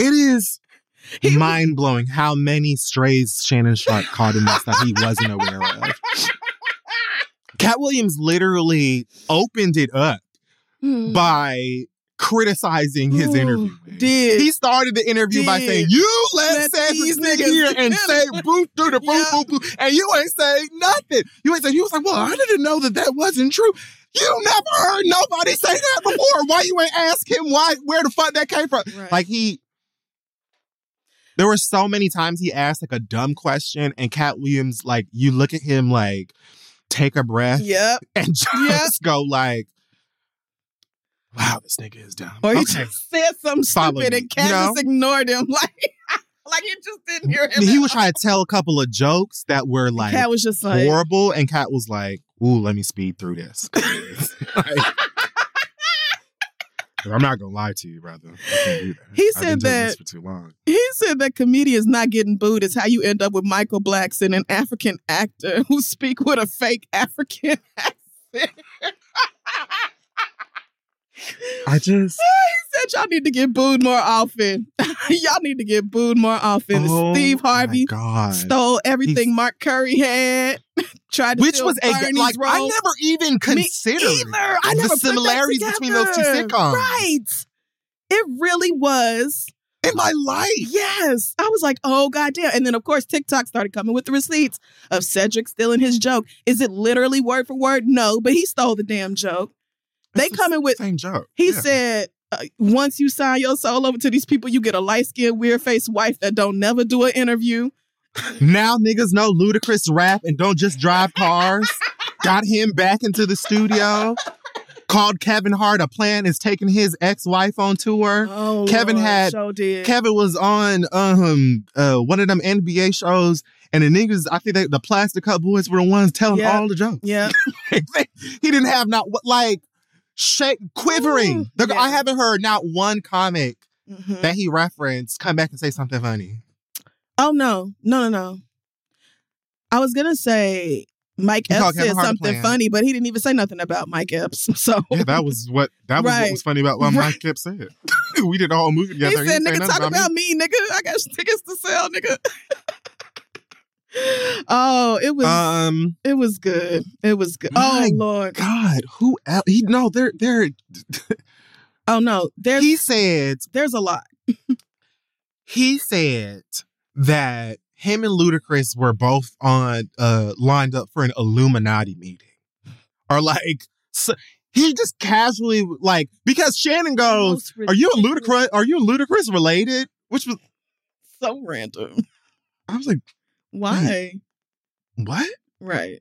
It is He- mind blowing how many strays Shannon Sharpe caught in this that he wasn't aware of. Katt Williams literally opened it up hmm. by criticizing his Ooh, interview. Did. He started the interview by saying, You let, Let Cedric sit niggas here and say it." boo through the boo Yeah. boo boo, and you ain't say nothing. You ain't say, he was like, Well, I didn't know that that wasn't true. You never heard nobody say that before. Why you ain't ask him why where the fuck that came from? Right. Like he there were so many times he asked like a dumb question and Katt Williams, like you look at him like take a breath yep. and just Yep. go like, Wow, this nigga is dumb. Or he Okay. just said something Follow stupid me, and Katt you know? just ignored him. Like, like he just didn't hear him. he was all. trying to tell a couple of jokes that were like Katt was just like, horrible, and Katt was like, "Ooh, let me speed through this. I'm not gonna lie to you, brother. I can't do that. He said that- for too long. He said that comedians not getting booed is how you end up with Michael Blackson, an African actor who speak with a fake African accent. I just He said y'all need to get booed more often. y'all need to get booed more often. Oh Steve Harvey stole everything He's- Mark Curry had. Tried to which was a Bernie's like I never even considered either. I the never that similarities between those two sitcoms. Right. It really was. in my life. Yes. I was like, oh goddamn. And then of course TikTok started coming with the receipts of Cedric stealing his joke. Is it literally word for word? No, but he stole the damn joke. They coming with same joke. he Yeah. said uh, once you sign your soul over to these people, you get a light skinned, weird faced wife that don't never do an interview. Now niggas know Ludacris rap and don't just drive cars. Got him back into the studio. Called Kevin Hart. A plan is taking his ex-wife on tour. Oh, Kevin Lord, had- so did. Kevin was on um uh one of them NBA shows, and the niggas, I think they, the Plastic Cup Boys were the ones telling Yeah. all the jokes. yeah. he didn't have not like shake quivering. The- yeah. I haven't heard not one comic Mhm. that he referenced come back and say something funny. Oh no, no, no, no. I was gonna say Mike He Epps said something funny, but he didn't even say nothing about Mike Epps. So Yeah, that was what that was what was funny about what Mike kept said. we did a whole movie he together. said, didn't "Nigga, talk about me. nigga. I got tickets to sell, nigga." oh, it was. Um, it was good. It was good. My Oh Lord. God, who else? He no, there, there. Oh no. There's He said there's a lot. he said that him and Ludacris were both on uh lined up for an Illuminati meeting, or like so, he just casually like because Shannon goes, "Are you a Ludacris? Are you and Ludacris related?" Which was So random. I was like, Why? "What? Right.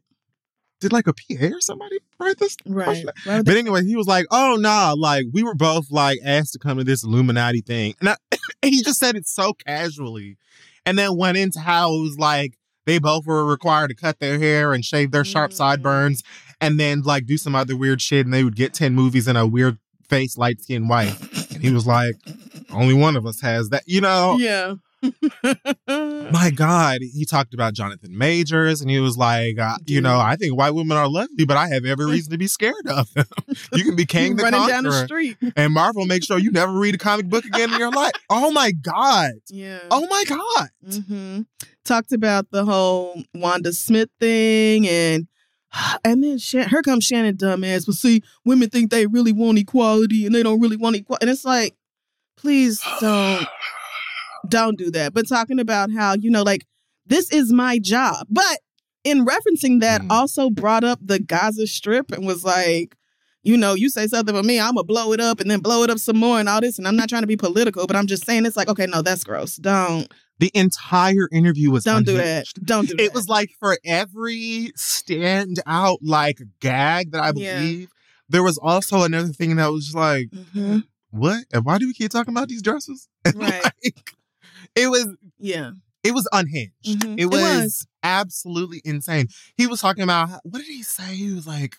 Did like a PA or somebody write this?" Right. But anyway, he was like, "Oh nah, like we were both like asked to come to this Illuminati thing," and, I, and he just said it so casually, and then went into how it was like they both were required to cut their hair and shave their sharp Mhm. sideburns, and then like do some other weird shit, and they would get ten movies and a weird face, light skinned wife, and he was like, "Only one of us has that," you know. Yeah. My God, he talked about Jonathan Majors, and he was like, uh, "You know, I think white women are lovely, but I have every reason to be scared of them. you can be Kang the running Conqueror." down the street. and Marvel make sure you never read a comic book again in your life. Oh my God. Yeah. Oh my God. hmm Talked about the whole Wanda Smith thing and and then Shan- here comes Shannon dumbass. But see, women think they really want equality and they don't really want equality. And it's like, please don't don't do that. But talking about how, you know, like this is my job. But in referencing that, Mm. also brought up the Gaza Strip and was like, you know, you say something for me, I'm gonna blow it up and then blow it up some more and all this. And I'm not trying to be political, but I'm just saying it's like, okay, no, that's gross. Don't The entire interview was don't do that. Don't do that. It was like for every stand out like gag that I Yeah. believe, there was also another thing that was like, Mhm. what? And why do we keep talking about these dresses? And, Right. like, it was yeah. it was unhinged. Mhm. It, It was was. absolutely insane. He was talking about what did he say? He was like,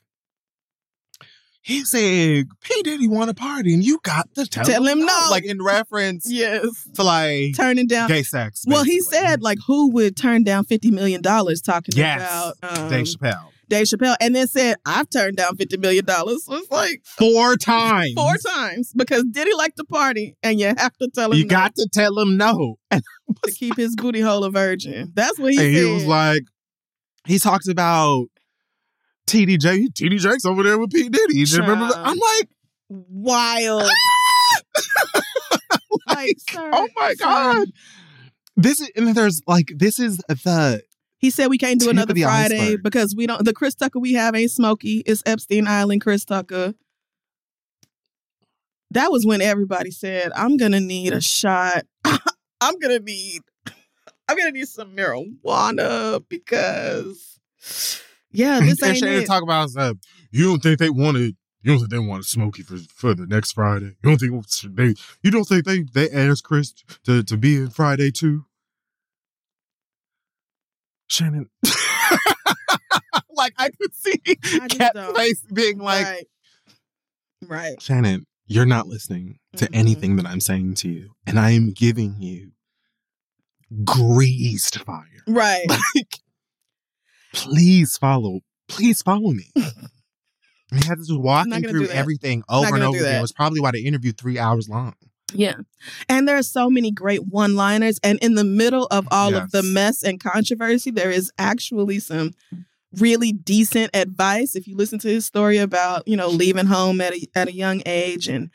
he said, P Diddy want a party, and you got to tell, Tell him no. like in reference Yes. to like Turning down. gay sex. Well, he said like who would turn down fifty million dollars talking Yes. about um, Dave Chappelle Dave Chappelle, and then said I've turned down fifty million dollars. So it's like four times. four times because Diddy liked to party, and you have to tell him You no got to tell him no. To keep his booty hole a virgin. That's what he and said. he was like, he talks about TDJ. TD Jakes over there with P Diddy. You just remember? that? I'm like, wild. like, oh sir, oh my sir. god. This is and there's like this is the He said we can't do Tip another Friday iceberg. because we don't. The Chris Tucker we have ain't smoky. It's Epstein Island Chris Tucker. That was when everybody said, "I'm gonna need a shot. I'm gonna need. I'm gonna need some marijuana because, yeah, this ain't it." talk about uh, you don't think they wanted you don't think they wanted Smokey for for the next Friday. You don't think they you don't think they they asked Chris to to be in Friday too. Shannon, like I could see Cat don't. face being like, right, right. Shannon, you're not listening to Mhm. anything that I'm saying to you, and I am giving you greased fire. Right. Like, please follow, please follow me. He had to just walking Not through everything over and over again. that. It was probably why the interview three hours long. Yeah. And there are so many great one liners. And in the middle of all of the mess and controversy, there is actually some really decent advice. If you listen to his story about, you know, leaving home at a, at a young age and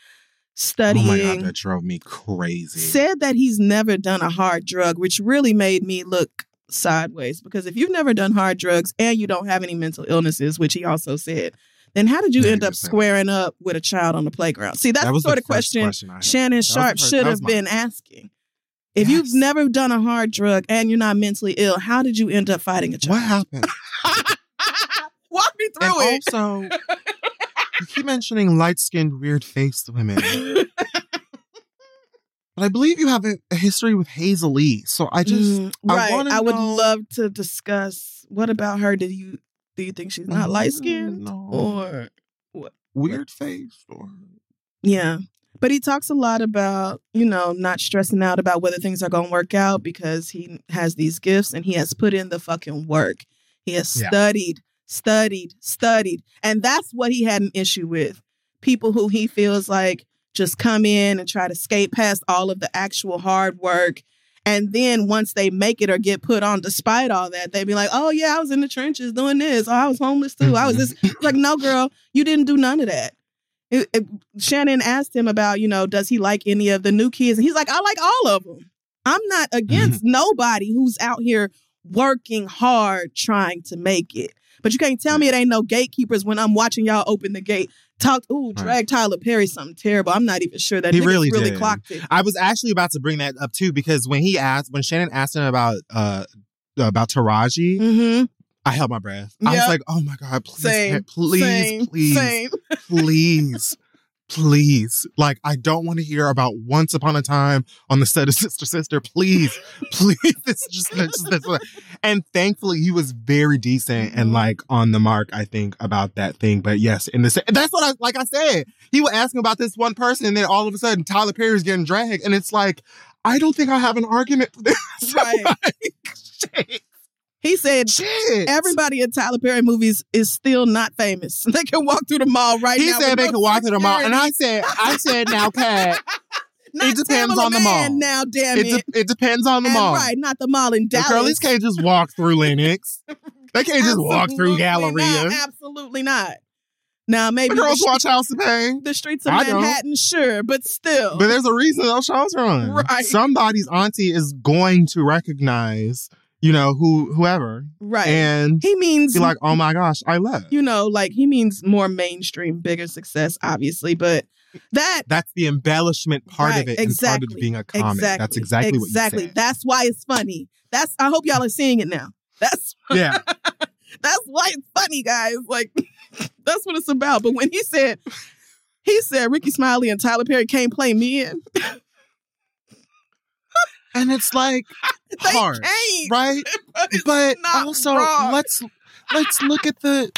studying. Oh my god, that drove me crazy. said that he's never done a hard drug, which really made me look sideways because if you've never done hard drugs and you don't have any mental illnesses, which he also said, then how did you end up did say that. squaring up with a child on the playground? See, that's that the sort the of first question, Shannon Sharpe should have my- been asking. If Yes. you've never done a hard drug and you're not mentally ill, how did you end up fighting a child? What happened? Walk me and through it. also, you keep mentioning light skinned, weird faced women. But I believe you have a, a history with Hazel-E. So I just Mm, I right. I, would know- love to discuss what about her. did you do you think she's not Mm, light skinned no. or weird face or Yeah. But he talks a lot about, you know, not stressing out about whether things are going to work out because he has these gifts and he has put in the fucking work. He has Yeah. studied, studied, studied. And that's what he had an issue with. People who he feels like just come in and try to skate past all of the actual hard work. And then once they make it or get put on, despite all that, they'd be like, oh, yeah, I was in the trenches doing this. Oh, I was homeless too. I was mm-hmm. this. like, no, girl, you didn't do none of that. It- it- Shannon asked him about, you know, does he like any of the new kids? And he's like, I like all of them. I'm not against mm-hmm. nobody who's out here working hard trying to make it. But you can't tell me it ain't no gatekeepers when I'm watching y'all open the gate. Talk, ooh, Right. drag Tyler Perry something terrible. I'm not even sure that He really really did. clocked it. I was actually about to bring that up too because when he asked, when Shannon asked him about uh about Taraji, Mm-hmm. I held my breath. I was like, "Oh my god, please, Same. please, same, please, Same. please, please!" Like, I don't want to hear about once upon a time on the set of Sister Sister. Please, please. This is just, this is- and thankfully, he was very decent and Mhm. like on the mark. I think about that thing. But yes, in the that's what I like. I said he was asking about this one person, and then all of a sudden, Tyler Perry's getting dragged, and it's like. I don't think I have an argument for this. Right. Like. He said Shit. everybody in Tyler Perry movies is still not famous. They can walk through the mall right He now. He said they no could walk through the mall, and I said, I said, now, Katt, Not it depends Tamala on the Man mall. Now, damn it, it. de- it depends on the And mall. Right, not the mall in Dallas. The girlies can't just walk through Lenox. They can't just walk through Galleria. not, absolutely not. Now, maybe The girls the, watch House of Payne. the streets of I don't. Manhattan, sure, but still. But there's a reason those shows run. Right. Somebody's auntie is going to recognize, you know, who whoever. right. And he means be like, oh my gosh, I love. you know, like he means more mainstream, bigger success, obviously. But that That's the embellishment part Right, of it and part of exactly, being a comic. That's exactly, what exactly. That's why it's funny. That's I hope y'all are seeing it now. That's yeah. that's why it's funny, guys. Like that's what it's about. But when he said he said Rickey Smiley and Tyler Perry can't play men, And it's like hard, right? But But also wrong. let's let's look at the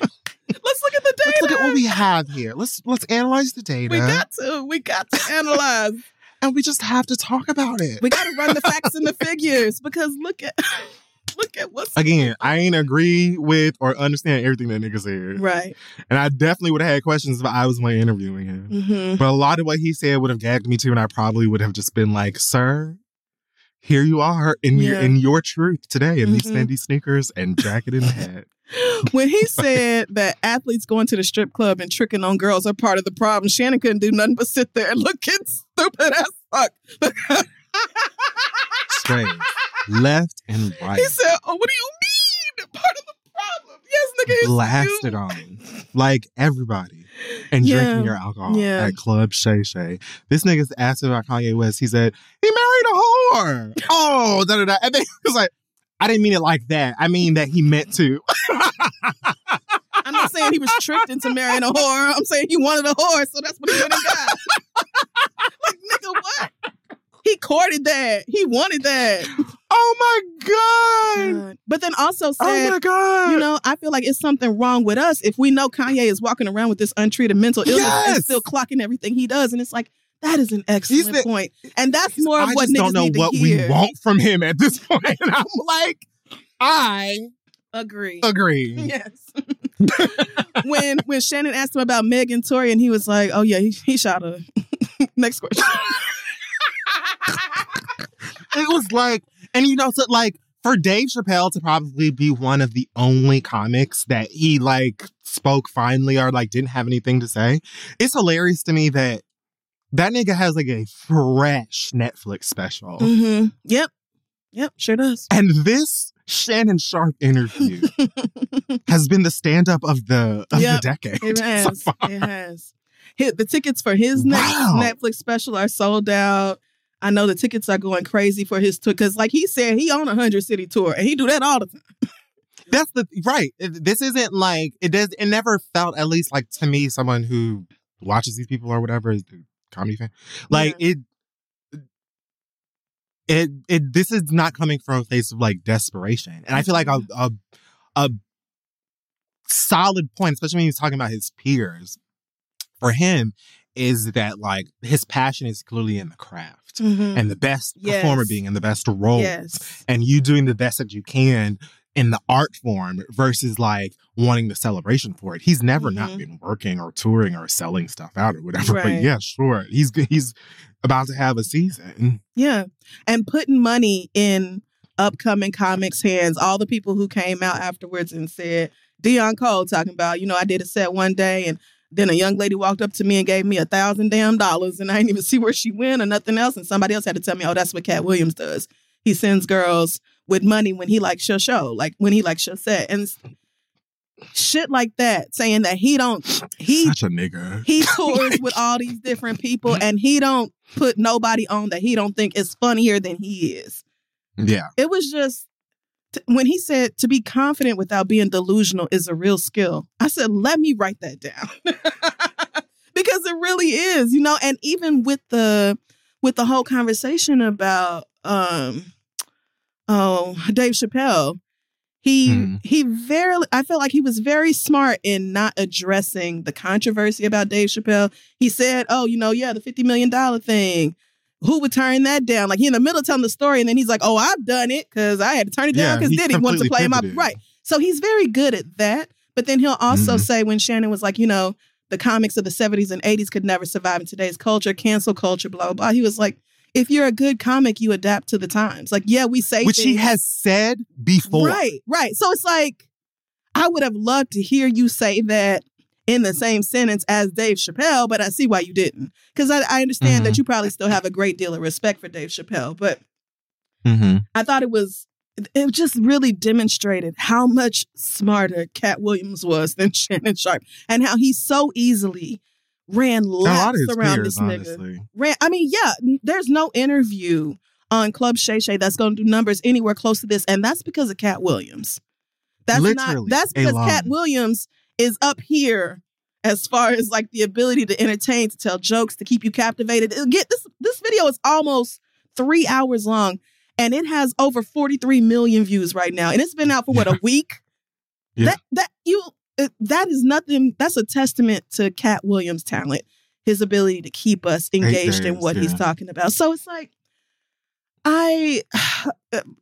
let's look at the data. let's look at what we have here. Let's let's analyze the data. we got to we got to analyze. and we just have to talk about it. We got to run the facts and the figures because look at look at what's Again, I ain't agree with or understand everything that nigga said. right. And I definitely would have had questions if I was one interviewing him. Mm-hmm. But a lot of what he said would have gagged me too, and I probably would have just been like, "Sir, here you are in your in your truth today in these Mhm. Fendi sneakers and jacket and hat." When he said that athletes going to the strip club and tricking on girls are part of the problem, Shannon couldn't do nothing but sit there and looking stupid as fuck. Straight, left and right. He said, "Oh, What do you mean? Part of the problem. Yes, nigga. blasted on like everybody and Yeah. drinking your alcohol Yeah. at Club Shay Shay. This nigga's asked about Kanye West. He said, he married a whore. oh, da da da. And then he was like, I didn't mean it like that. I mean that he meant to. I'm not saying he was tricked into marrying a whore. I'm saying he wanted a whore, so that's what he went and got. like, nigga, what? He courted that. He wanted that. Oh my God. God. But then also said, Oh my God. you know, I feel like it's something wrong with us if we know Kanye is walking around with this untreated mental illness and still clocking everything he does. And it's like, that is an excellent the- point. And that's more of I what just niggas don't know what we want from him at this point. And I'm like, I Agree. agree. Yes. when when Shannon asked him about Meg and Tory and he was like, "Oh yeah, he, he shot her." Next question. it was like, and you know, so like for Dave Chappelle to probably be one of the only comics that he like spoke finally or like didn't have anything to say, it's hilarious to me that that nigga has like a fresh Netflix special. hmm Yep. Yep. Sure does. And this Shannon Sharpe interview has been the stand up of the of Yep, the decade. It so has. far. it has. Hit the tickets for his next Wow. Netflix special are sold out. I know the tickets are going crazy for his tour because, like he said, he on a hundred city tour and he do that all the time. That's the right. This isn't like it does. It never felt, at least like to me, someone who watches these people or whatever, comedy fan. Like it, it, it. This is not coming from a place of like desperation, and I feel like a mm-hmm. a, a solid point, especially when he's talking about his peers, for him is that like his passion is clearly in the craft Mhm. and the best Yes. performer being in the best role Yes. and you doing the best that you can in the art form versus like wanting the celebration for it. He's never not Mhm. been working or touring or selling stuff out or whatever. But yeah, sure. He's he's about to have a season. Yeah. And putting money in upcoming comics' hands. All the people who came out afterwards and said, Deon Cole talking about, you know, I did a set one day and then a young lady walked up to me and gave me a thousand damn dollars and I didn't even see where she went or nothing else. And somebody else had to tell me, oh, that's what Katt Williams does. He sends girls with money when he likes your show, like when he likes your set. And shit like that, saying that he don't he Such a nigga. he tours with all these different people and he don't put nobody on that he don't think is funnier than he is Yeah. it was just when he said to be confident without being delusional is a real skill i said let me write that down because it really is you know and even with the with the whole conversation about um oh dave chappelle he Mhm. he very I felt like he was very smart in not addressing the controversy about Dave Chappelle. He said, "Oh, you know, yeah, the fifty million dollar thing. Who would turn that down?" Like he in the middle of telling the story, and then he's like, "Oh, I've done it because I had to turn it down because he Diddy wanted to play my pivoted. right." So he's very good at that. But then he'll also Mhm. say when Shannon was like, you know, the comics of the seventies and eighties could never survive in today's culture, cancel culture, blah blah blah. He was like, if you're a good comic, you adapt to the times. Like, yeah, we say Which he has said before. Right, right. So it's like I would have loved to hear you say that in the same sentence as Dave Chappelle, but I see why you didn't. Because I, I understand that Mhm. you probably still have a great deal of respect for Dave Chappelle, but Mm-hmm. I thought it was it just really demonstrated how much smarter Katt Williams was than Shannon Sharpe and how he so easily ran laps around peers, this nigga honestly. ran. I mean, yeah, there's no interview on Club Shay Shay that's going to do numbers anywhere close to this, and that's because of Katt Williams. That's not. Literally, That's because Katt. Williams is up here as far as like the ability to entertain, to tell jokes, to keep you captivated. It'll Get this. This video is almost three hours long, and it has over 43 million views right now, and it's been out for what Yeah. a week. Yeah. That that you that is nothing. That's a testament to Katt Williams' talent, his ability to keep us engaged in days, what he's talking about. So it's like, I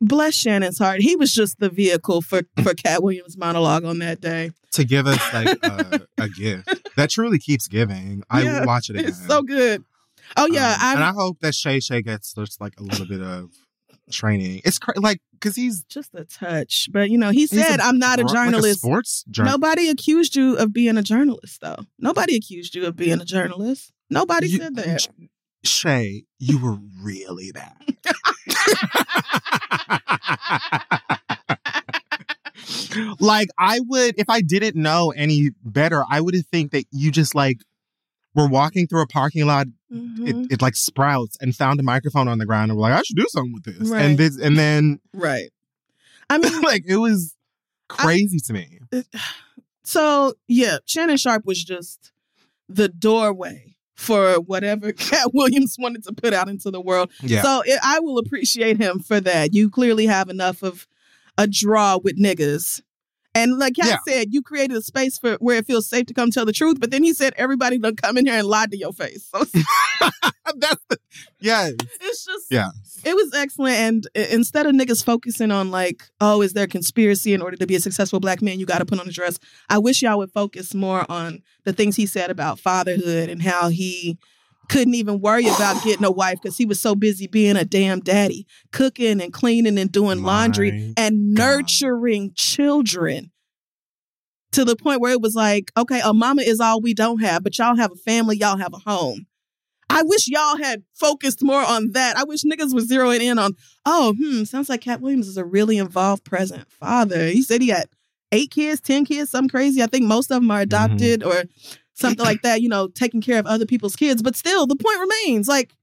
bless Shannon's heart. He was just the vehicle for for Katt Williams' monologue on that day. To give us like a, a gift that truly keeps giving. I Yeah, watch it again. It's so good. Oh yeah, Um, and I hope that Shay Shay gets just like a little bit of training. It's cra- like because he's just a touch, but you know, he said, a "I'm not a bro- like journalist." sports journalist. Nobody accused you of being a journalist, though. Nobody accused you of being a journalist. Nobody You- said that. Shay, you were really that. Like I would, if I didn't know any better, I would think that you just like were walking through a parking lot. Mhm. It, it like sprouts and found a microphone on the ground and were like, I should do something with this. Right. And this, and then right. I mean, like it was crazy to me. so yeah, Shannon Sharpe was just the doorway for whatever Katt Williams wanted to put out into the world. Yeah. So it, I will appreciate him for that. You clearly have enough of a draw with niggas. And like Katt Yeah. said, you created a space for where it feels safe to come tell the truth. But then he said everybody done come in here and lied to your face. So That's the, yeah. it's just Yeah. it was excellent. And i- instead of niggas focusing on like, oh, is there conspiracy in order to be a successful black man? You got to put on a dress. I wish y'all would focus more on the things he said about fatherhood and how he couldn't even worry about getting a wife because he was so busy being a damn daddy, cooking and cleaning and doing laundry My and God. nurturing children. To the point where it was like, okay, a mama is all we don't have, but y'all have a family, y'all have a home. I wish y'all had focused more on that. I wish niggas was zeroing in on, oh, hmm, sounds like Katt Williams is a really involved present father. He said he had eight kids, 10 kids, something crazy. I think most of them are adopted or something like that, you know, taking care of other people's kids. But still, the point remains like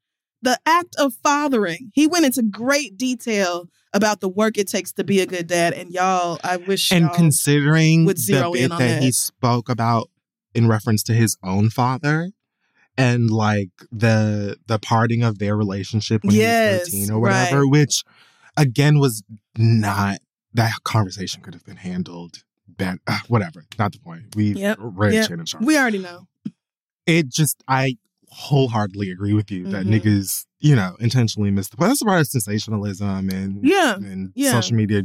the act of fathering. He went into great detail about the work it takes to be a good dad. And y'all, I wish and y'all, considering would the zero in on that, he spoke about in reference to his own father and like the the parting of their relationship when Yes, he was 13 or whatever which again was not that conversation could have been handled uh, whatever not the point we Yep, read yep. Shannon Sharpe we already know. it just I wholeheartedly agree with you that Mhm. niggas you know intentionally missed the point that's part of sensationalism and Yeah, and yeah. social media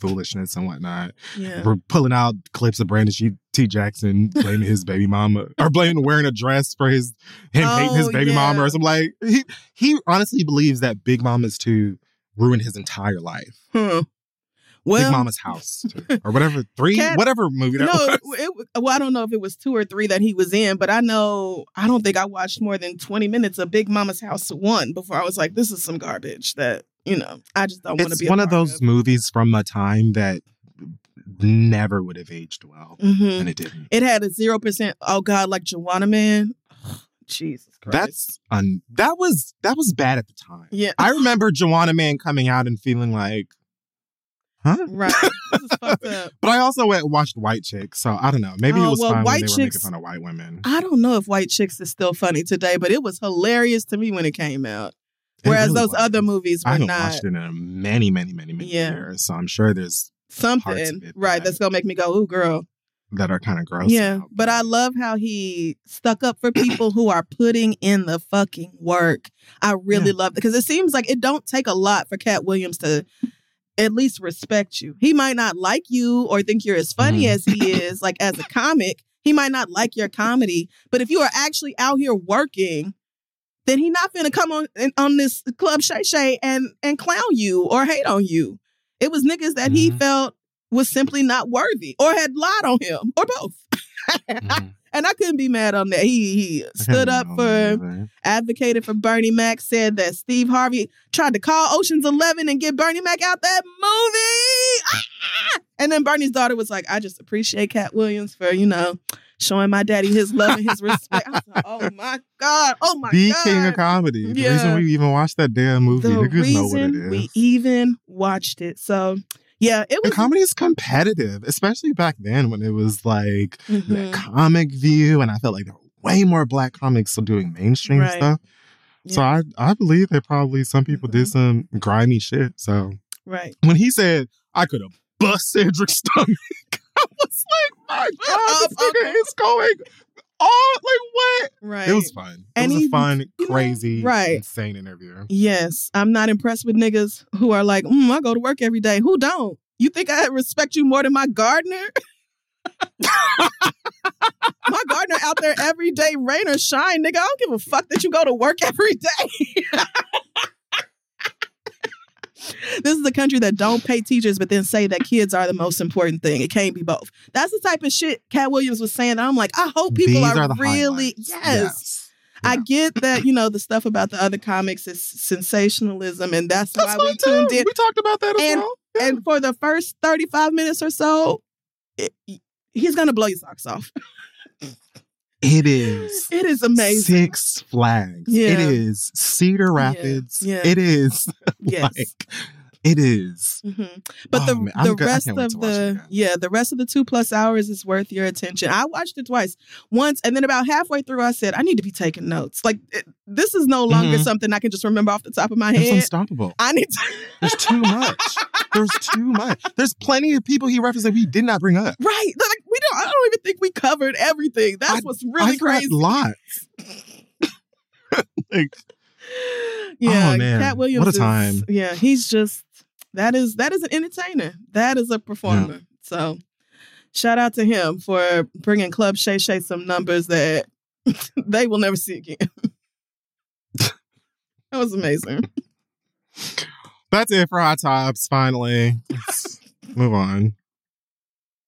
foolishness and whatnot Yeah. we're pulling out clips of Brandon G- T. Jackson blaming his baby mama or blaming wearing a dress for his him hating his Oh, baby mama yeah. or something like he he honestly believes that Big Mama's two ruined his entire life. Huh. Well, Big Mama's house or whatever three Cat- whatever movie that no, was. it, it- well, I don't know if it was two or three that he was in, but I know I don't think I watched more than twenty minutes of Big Mama's House one before I was like, "This is some garbage." That you know, I just don't want to be. one of those movies from a time that never would have aged well, Mhm. and it didn't. It had a zero percent. Oh God, like Juwanna Mann. Jesus Christ. That's un- that was that was bad at the time. yeah. I remember Juwanna Mann coming out and feeling like, huh? Right. this is fucked up. But I also went watched White Chicks, so I don't know. Maybe it Oh, was well, fine White when they were making Chicks- fun of white women. I don't know if White Chicks is still funny today, but it was hilarious to me when it came out. It Whereas really those was. other movies I haven't not watched it in many, many, many, many Yeah. years, so I'm sure there's something right that- that's gonna make me go, "Ooh, girl." that are kind of gross. Yeah, out. but I love how he stuck up for people who are putting in the fucking work. I really Yeah. love it because it seems like it don't take a lot for Katt Williams to at least respect you. He might not like you or think you're as funny Mhm. as he is, like as a comic. He might not like your comedy, but if you are actually out here working, then he not finna come on on this club Shay Shay and and clown you or hate on you. It was niggas that he Mhm. felt was simply not worthy or had lied on him or both. Mhm. And I couldn't be mad on that. He he stood up I for, don't advocated for Bernie Mac, said that Steve Harvey tried to call Ocean's Eleven and get Bernie Mac out that movie. Ah! And then Bernie's daughter was like, I just appreciate Katt Williams for, you know, showing my daddy his love and his respect. I was like, oh my God. Oh my the God. king of comedy. The reason we even watched that damn movie, the niggas know what it reason we even watched it. So yeah, it and comedy is competitive, especially back then when it was like the Mhm. comic view, and I felt like there were way more black comics still doing mainstream Right. stuff. So I I believe that probably some people did Mhm. some grimy shit. So right. when he said I could have bust Cedric's stomach, I was like, my God, this nigga is going all like what? Right. It was fun. It And was he- a fun, you know, crazy, right. insane interview. Yes, I'm not impressed with niggas who are like, mm, I go to work every day. Who don't? You think I respect you more than my gardener? my gardener out there every day, rain or shine, nigga. I don't give a fuck that you go to work every day. this is a country that don't pay teachers, but then say that kids are the most important thing. It can't be both. That's the type of shit Katt Williams was saying. I'm like, I hope people These are, are really highlights. yes. I get that, you know, the stuff about the other comics is sensationalism, and that's, That's why we tuned too. in. We talked about that as And- well. Yeah. And for the first 35 minutes or so, it, he's gonna blow your socks off. It is. It is amazing. Six Flags. Yeah. It is Cedar Rapids. yeah. It is Yes. like it is. hmm But Oh, the man, the. Rest of to watch it the yeah the rest of the two plus hours is worth your attention. I watched it twice, once, and then about halfway through, I said I need to be taking notes. Like it, this is no longer Mhm. something I can just remember off the top of my head. It's unstoppable. I need to. There's too much. There's too much. There's plenty of people he referenced that we did not bring up. right. Like don't. I don't even think we covered everything. That's I- what's really I crazy. lots. like, Yeah, Oh, man. Katt Williams. What a is- time. yeah, he's just that is that is an entertainer. That is a performer. So, shout out to him for bringing Club Shay Shay some numbers that they will never see again. that was amazing. that's it for Hot Tops, finally. Let's move on.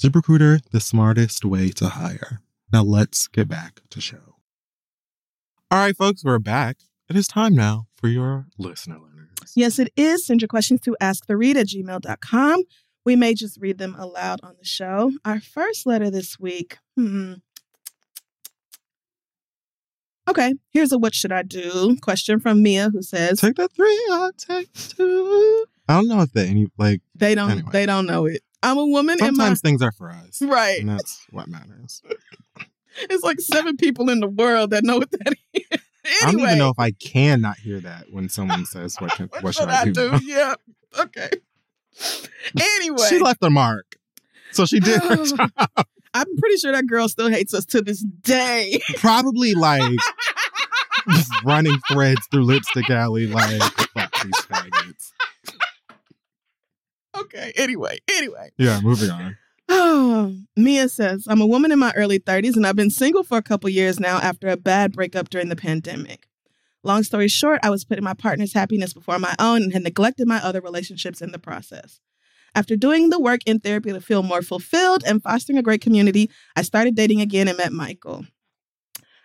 ZipRecruiter, the smartest way to hire. Now let's get back to show. All right, folks, we're back. It is time now for your listener letters. Yes, it is. Send your questions to asktheread at gmail.com. We may just read them aloud on the show. Our first letter this week. Hmm. Okay, here's a what should I do question from Mia who says Take that three, I'll take two. I don't know if they any like they don't anyway. they don't know it. I'm a woman in my sometimes things are for us. right. And that's what matters. It's like seven people in the world that know what that is. anyway, I don't even know if I can not hear that when someone says what can, what, what should I do? now?" yeah. Okay. Anyway, She left a mark. So she did her job. I'm pretty sure that girl still hates us to this day. Probably like running threads through Lipstick Alley like fuck these faggots. Okay. Anyway, anyway. Yeah, moving on. Oh, Mia says, I'm a woman in my early 30s and I've been single for a couple years now after a bad breakup during the pandemic. Long story short, I was putting my partner's happiness before my own and had neglected my other relationships in the process. After doing the work in therapy to feel more fulfilled and fostering a great community, I started dating again and met Michael.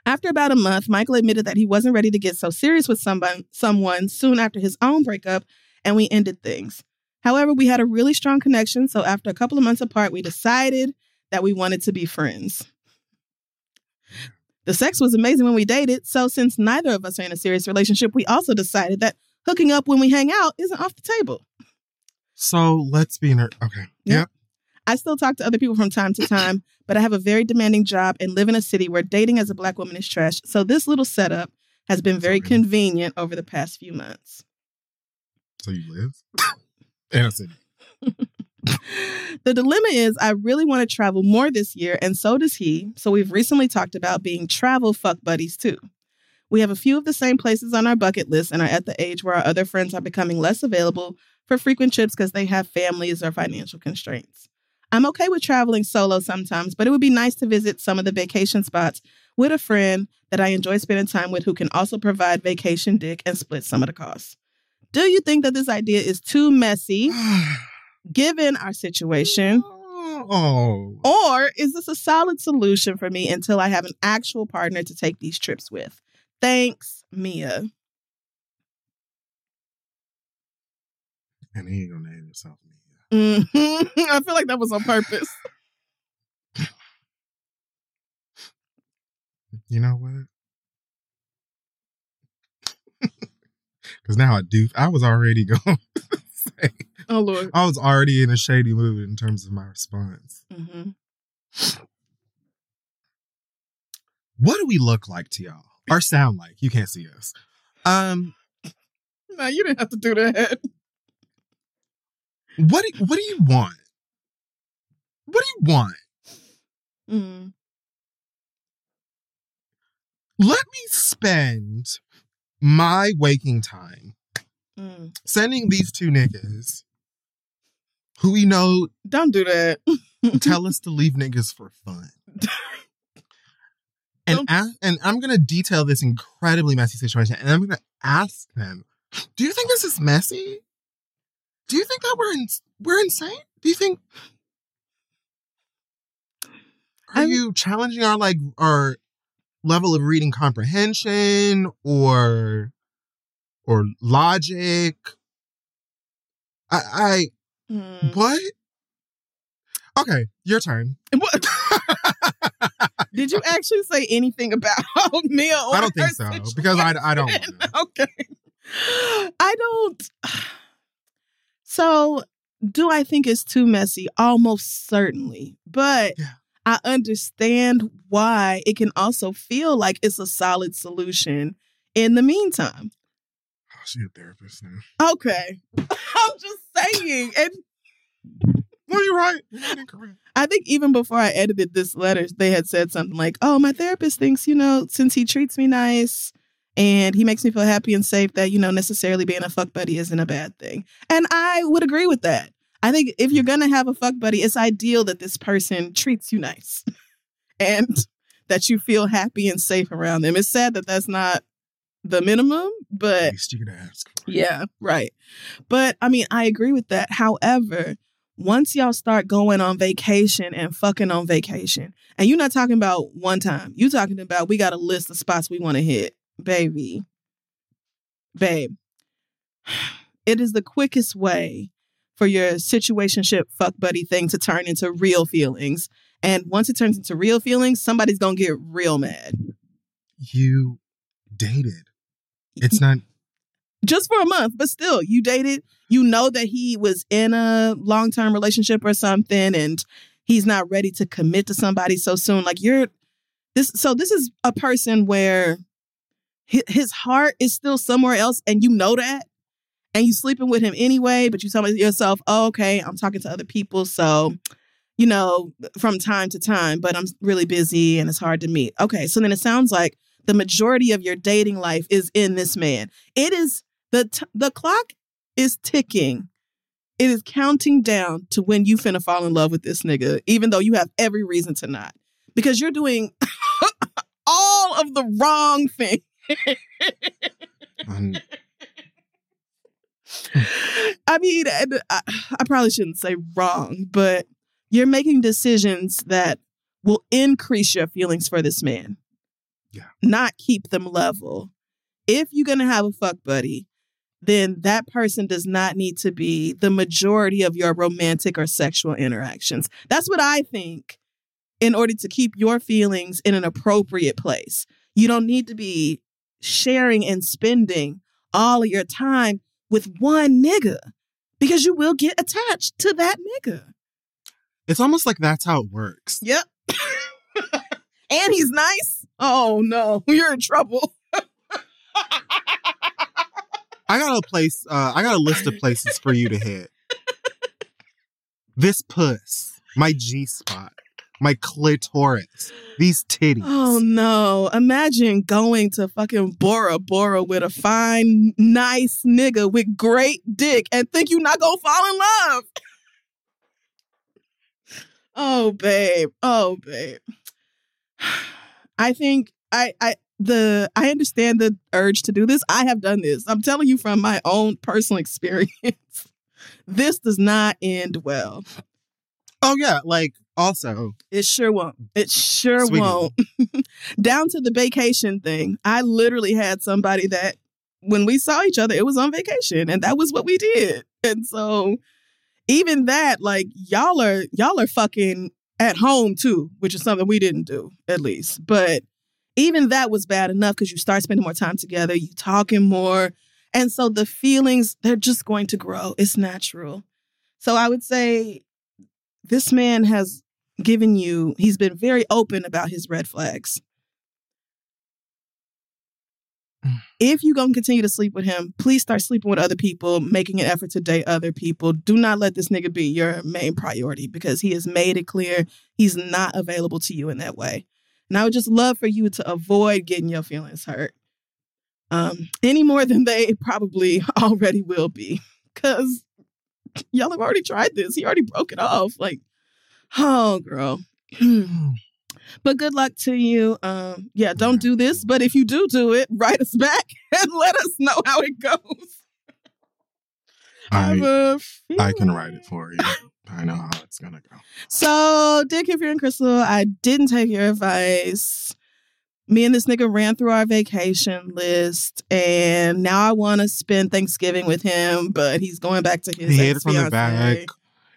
After about a month, Michael admitted that he wasn't ready to get so serious with someone, someone soon after his own breakup, and we ended things. However, we had a really strong connection, so after a couple of months apart, we decided that we wanted to be friends. The sex was amazing when we dated, so since neither of us are in a serious relationship, we also decided that hooking up when we hang out isn't off the table. So let's be her okay. Yeah. Yep. I still talk to other people from time to time, but I have a very demanding job and live in a city where dating as a black woman is trash. So this little setup has been very Okay. convenient over the past few months. So you live the dilemma is I really want to travel more this year, and so does he. So we've recently talked about being travel fuck buddies too. We have a few of the same places on our bucket list and are at the age where our other friends are becoming less available for frequent trips because they have families or financial constraints. I'm okay with traveling solo sometimes, but it would be nice to visit some of the vacation spots with a friend that I enjoy spending time with who can also provide vacation dick and split some of the costs. Do you think that this idea is too messy given our situation? oh. Or is this a solid solution for me until I have an actual partner to take these trips with? Thanks, Mia. And he ain't gonna name himself Mia. Mhm. I feel like that was on purpose. You know what? Because now I do. I was already going. say, Oh Lord. I was already in a shady mood in terms of my response. hmm What do we look like to y'all, or sound like? You can't see us. Um, No, you didn't have to do that. what do, what do you want? What do you want? Mm. Let me spend my waking time Mm. sending these two niggas who we know Don't do that. tell us to leave niggas for fun. And a- and I'm gonna detail this incredibly messy situation, and I'm gonna ask them, "Do you think this is messy? Do you think that we're in, we're insane? Do you think are I'm- you challenging our like our level of reading comprehension or or logic? I, I Mm. what? Okay, your turn. What? Did you actually say anything about Mia? Or I don't think so because I, I don't. okay. I don't. So, do I think it's too messy? Almost certainly. But Yeah. I understand why it can also feel like it's a solid solution in the meantime. Oh, she a therapist now. Okay. I'm just saying. And No, you're right. You're incorrect. I think even before I edited this letter, they had said something like, "Oh, my therapist thinks, you know, since he treats me nice and he makes me feel happy and safe that, you know, necessarily being a fuck buddy isn't a bad thing." And I would agree with that. I think if you're going to have a fuck buddy, it's ideal that this person treats you nice and that you feel happy and safe around them. It's sad that that's not the minimum, but At least you ask yeah, right. But I mean, I agree with that. However, once y'all start going on vacation and fucking on vacation, and you're not talking about one time, you talking about we got a list of spots we want to hit, baby. Babe, it is the quickest way for your situationship fuck buddy thing to turn into real feelings. And once it turns into real feelings, somebody's gonna get real mad. You dated. It's not. just for a month, but still, you dated. You know that he was in a long term relationship or something, and he's not ready to commit to somebody so soon. Like you're this. So this is a person where his heart is still somewhere else, and you know that, and you sleeping with him anyway. But you tell yourself, oh, "Okay, I'm talking to other people, so." You know, from time to time, but I'm really busy and it's hard to meet. Okay, so then it sounds like the majority of your dating life is in this man. It is the t- the clock is ticking. It is counting down to when you finna fall in love with this nigga, even though you have every reason to not, because you're doing all of the wrong thing. I mean, and I, I probably shouldn't say wrong, but you're making decisions that will increase your feelings for this man. Yeah. Not keep them level. If you're going to have a fuck buddy, then that person does not need to be the majority of your romantic or sexual interactions. That's what I think in order to keep your feelings in an appropriate place. You don't need to be sharing and spending all of your time with one nigga because you will get attached to that nigga. it's almost like that's how it works. Yep. and he's nice. Oh no, you're in trouble. I got a place. Uh, I got a list of places for you to hit. This puss, my G spot, my clitoris, these titties. Oh no. Imagine going to fucking Bora Bora with a fine, nice nigga with great dick and think you're not gonna fall in love. Oh babe. Oh babe. I think I I the I understand the urge to do this. I have done this. I'm telling you from my own personal experience. this does not end well. Oh yeah, like also It sure won't. It sure Sweetie. won't. Down to the vacation thing. I literally had somebody that when we saw each other, it was on vacation and that was what we did. And so even that, like y'all are y'all are fucking at home too, which is something we didn't do, at least. But even that was bad enough because you start spending more time together, you talking more. And so the feelings, they're just going to grow. It's natural. So I would say this man has given you, he's been very open about his red flags. If you're going to continue to sleep with him, please start sleeping with other people, making an effort to date other people. Do not let this nigga be your main priority because he has made it clear he's not available to you in that way. And I would just love for you to avoid getting your feelings hurt um, any more than they probably already will be because y'all have already tried this. He already broke it off. Like, oh, girl. But good luck to you. Um, yeah, don't do this. But if you do do it, write us back and let us know how it goes. I, I can write it for you. I know how it's gonna go. So, Dick, if you're in Crissle, I didn't take your advice. Me and this nigga ran through our vacation list, and now I want to spend Thanksgiving with him, but he's going back to his. He hit it from the back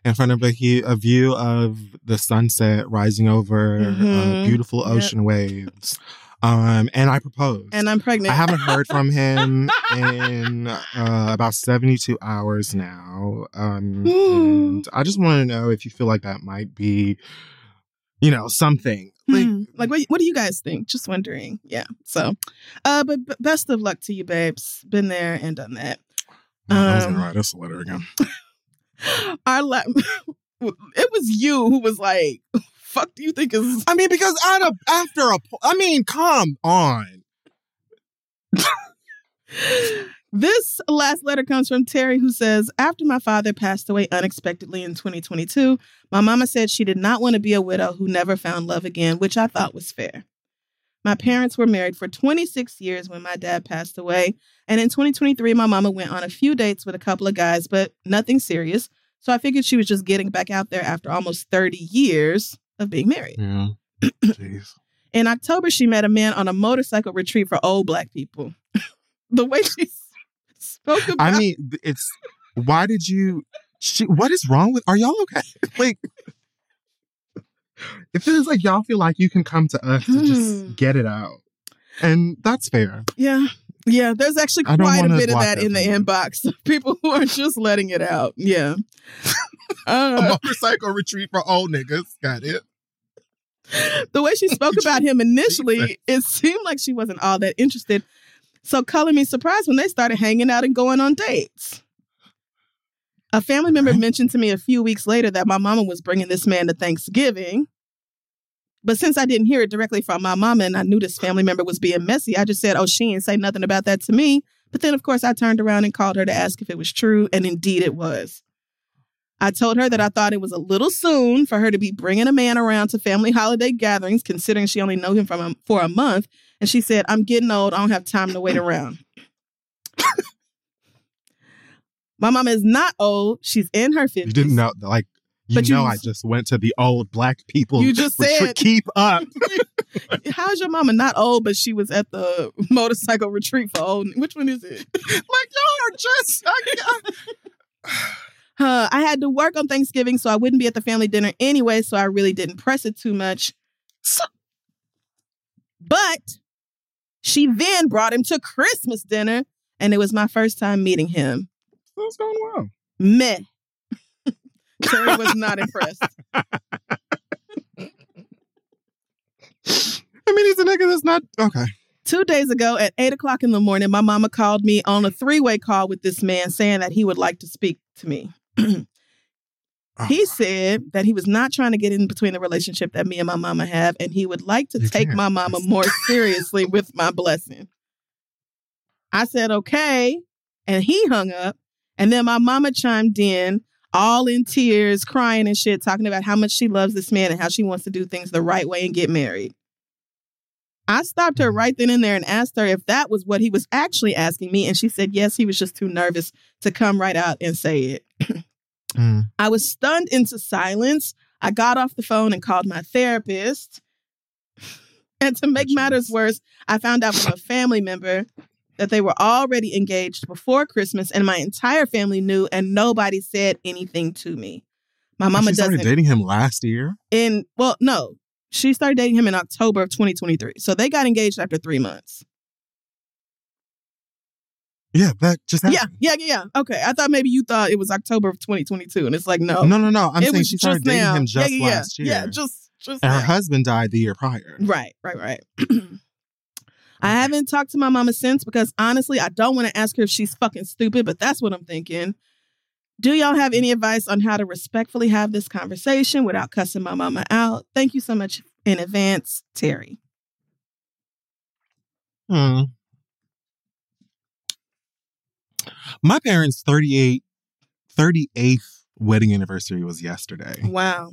in front of a, a view of the sunset rising over mm-hmm. uh, beautiful ocean yep. waves. Um, and I proposed. And I'm pregnant. I haven't heard from him in uh, about 72 hours now. Um, and I just want to know if you feel like that might be, you know, something. Like, hmm. like what, what do you guys think? Just wondering. Yeah. So, uh, but, but best of luck to you, babes. Been there and done that. Um, I was gonna um, write us a letter again. our la- it was you who was like, "Fuck, do you think is?" I mean, because out of after a, I mean, come on. this last letter comes from Terry, who says, After my father passed away unexpectedly in 2022, my mama said she did not want to be a widow who never found love again, which I thought was fair. My parents were married for 26 years when my dad passed away. And in 2023, my mama went on a few dates with a couple of guys, but nothing serious. So I figured she was just getting back out there after almost 30 years of being married. Yeah. Jeez. in October, she met a man on a motorcycle retreat for old black people. the way she I mean, it's why did you she, what is wrong with are y'all okay? like it feels like y'all feel like you can come to us to just hmm. get it out. And that's fair. Yeah. Yeah, there's actually quite a bit of that in the inbox. People who are just letting it out. Yeah. Uh, a motorcycle retreat for old niggas. Got it. The way she spoke about him initially, it seemed like she wasn't all that interested. So, color me surprised when they started hanging out and going on dates. A family member mentioned to me a few weeks later that my mama was bringing this man to Thanksgiving. But since I didn't hear it directly from my mama and I knew this family member was being messy, I just said, oh, she didn't say nothing about that to me. But then, of course, I turned around and called her to ask if it was true. And indeed, it was. I told her that I thought it was a little soon for her to be bringing a man around to family holiday gatherings, considering she only knew him from a, for a month. And she said, I'm getting old. I don't have time to wait around. My mama is not old. She's in her 50s. You didn't know, like, you but know, you, I just went to the old black people. You just said, keep up. How's your mama not old, but she was at the motorcycle retreat for old? Which one is it? like, y'all are just. Uh, I had to work on Thanksgiving, so I wouldn't be at the family dinner anyway, so I really didn't press it too much. So, but she then brought him to Christmas dinner, and it was my first time meeting him. That's going well. Meh. Terry was not impressed. I mean, he's a nigga that's not okay. Two days ago at eight o'clock in the morning, my mama called me on a three way call with this man saying that he would like to speak to me. oh. He said that he was not trying to get in between the relationship that me and my mama have, and he would like to you take can't. my mama more seriously with my blessing. I said, okay. And he hung up. And then my mama chimed in, all in tears, crying and shit, talking about how much she loves this man and how she wants to do things the right way and get married. I stopped her right then and there and asked her if that was what he was actually asking me. And she said, yes, he was just too nervous to come right out and say it. mm. I was stunned into silence. I got off the phone and called my therapist. And to make matters worse, I found out from a family member that they were already engaged before Christmas, and my entire family knew, and nobody said anything to me. My mama doesn't. Started dating him last year. In well, no, She started dating him in October of 2023. So they got engaged after three months. Yeah, that just Yeah, happened. yeah, yeah, yeah. Okay. I thought maybe you thought it was October of 2022. And it's like, no. No, no, no. I'm it saying she started dating now. him just yeah, yeah, last year. Yeah, just, just and her husband died the year prior. Right, right, right. I haven't talked to my mama since because honestly, I don't want to ask her if she's fucking stupid, but that's what I'm thinking. Do y'all have any advice on how to respectfully have this conversation without cussing my mama out? Thank you so much in advance, Terry. Hmm. My parents' 38, 38th wedding anniversary was yesterday. Wow.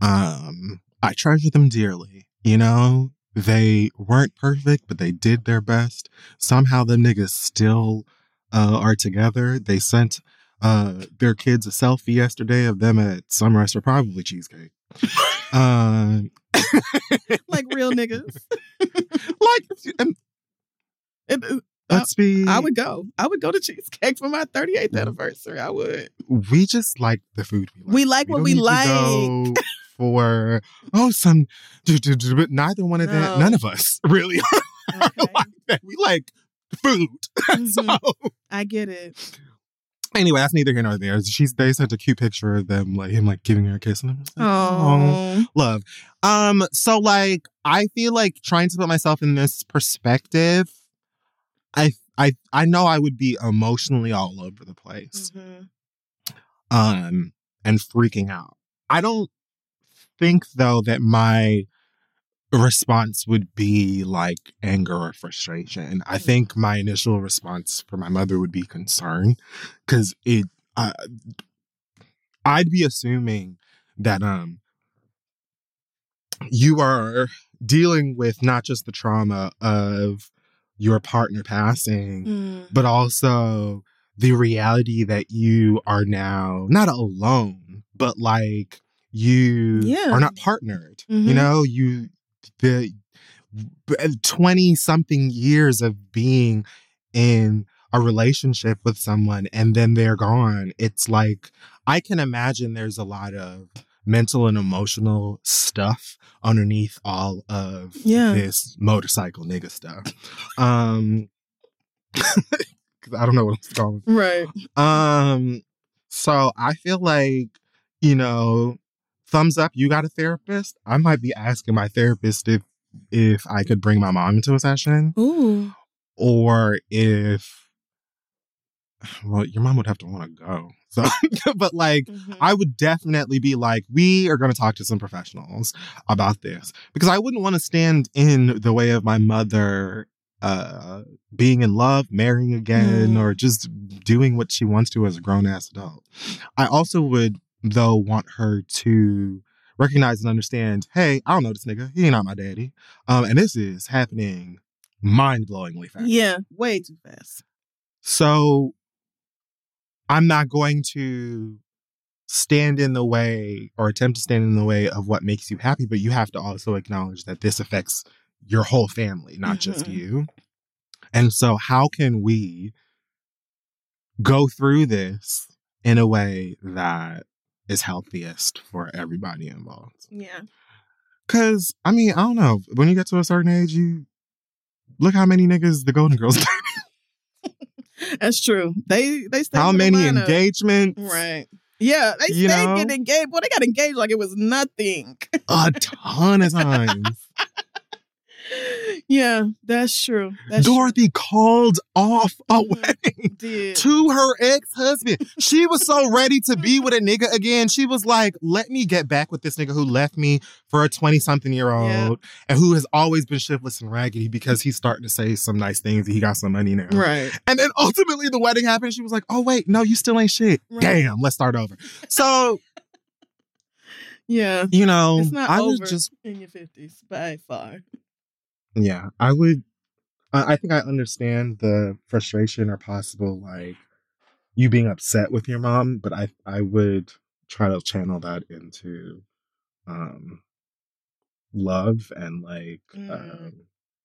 Um, I treasure them dearly. You know, they weren't perfect, but they did their best. Somehow the niggas still uh, are together. They sent uh, their kids a selfie yesterday of them at some restaurant, probably cheesecake. um, Like real niggas. like, and it- let's be. I would go. I would go to cheesecake for my 38th anniversary. I would. we just like the food we like. We like what we need to like. for oh some, but neither one of that. No. None of us really are Okay. like that. We like food. Mhm. so I get it. Anyway, that's neither here nor there. She's they sent a cute picture of them like him like giving her a kiss and I'm just like, oh love. Um, so like I feel like trying to put myself in this perspective, I I I know I would be emotionally all over the place. Mhm. um and freaking out. I don't think though that my response would be like anger or frustration. I Mhm. think my initial response for my mother would be concern cuz it uh, I'd be assuming that um you are dealing with not just the trauma of your partner passing Mm. but also the reality that you are now not alone, but like you Yeah. are not partnered. You Mhm. know, you the twenty something years of being in a relationship with someone and then they're gone. It's like I can imagine there's a lot of mental and emotional stuff underneath all of Yeah. this motorcycle nigga stuff. Um I don't know what it's called. Right. Um, so I feel like, you know, thumbs up, you got a therapist. I might be asking my therapist if if I could bring my mom into a session Ooh. or if well, your mom would have to want to go. So but like Mhm. I would definitely be like, we are going to talk to some professionals about this because I wouldn't want to stand in the way of my mother uh, being in love, marrying again, Mm. or just doing what she wants to as a grown ass adult. I also would, though, want her to recognize and understand hey, I don't know this nigga. He ain't not my daddy. Um, and this is happening mind blowingly fast. Yeah. Way too fast. So I'm not going to stand in the way or attempt to stand in the way of what makes you happy, but you have to also acknowledge that this affects your whole family, not just Mhm. you. And so, how can we go through this in a way that is healthiest for everybody involved? Yeah. Because, I mean, I don't know. When you get to a certain age, you look how many niggas the Golden Girls That's true. They they stay how many engagements Right. Yeah, they You stayed know? getting engaged. Well, they got engaged like it was nothing. a ton of times. yeah, that's true. That's Dorothy called off a Mhm. wedding. Did. to her ex-husband. She was so ready to be with a nigga again. She was like, let me get back with this nigga who left me for a 20-something year old Yeah. and who has always been shiftless and raggedy because he's starting to say some nice things and he got some money now. Right. And then ultimately the wedding happened. She was like, oh wait, no, you still ain't shit. Right. Damn, let's start over. So, Yeah. you know, It's not I over was just in your fifties by far. Yeah, I would. I I think I understand the frustration or possible like you being upset with your mom, but I I would try to channel that into um love and like Mm. um,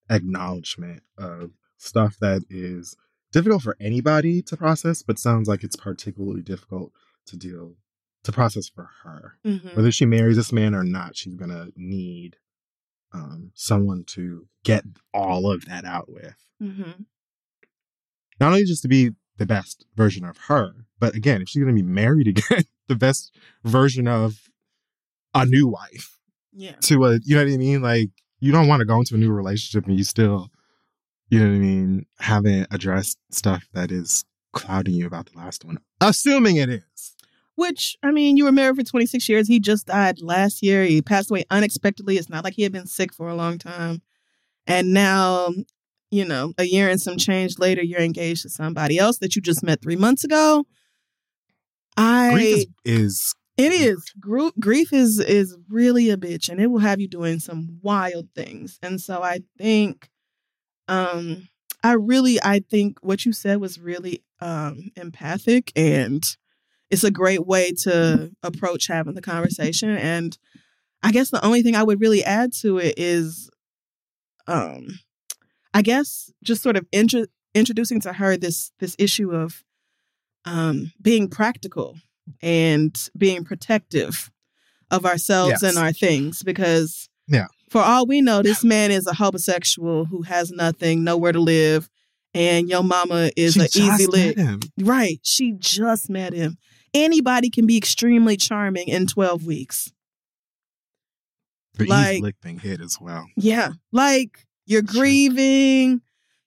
acknowledgement of stuff that is difficult for anybody to process, but sounds like it's particularly difficult to deal to process for her. Mhm. Whether she marries this man or not, she's gonna need um, someone to get all of that out with. Mhm. Not only just to be the best version of her, but again, if she's gonna be married again, the best version of a new wife Yeah. to a you know what I mean? Like you don't want to go into a new relationship and you still, you know what I mean, haven't addressed stuff that is clouding you about the last one. Assuming it is. Which, I mean, you were married for 26 years. He just died last year. He passed away unexpectedly. It's not like he had been sick for a long time. And now, you know, a year and some change later, you're engaged to somebody else that you just met three months ago. I Grief is, it is Gru- grief is is really a bitch, and it will have you doing some wild things. And so I think, um, I really I think what you said was really um empathic, and it's a great way to approach having the conversation. And I guess the only thing I would really add to it is, um, I guess just sort of intro- introducing to her this this issue of um being practical and being protective of ourselves Yes. and our things because Yeah. for all we know this man is a homosexual who has nothing nowhere to live and your mama is she an easy lick right she just met him anybody can be extremely charming in 12 weeks. Like- easy lick thing hit as well. yeah like you're Sure. grieving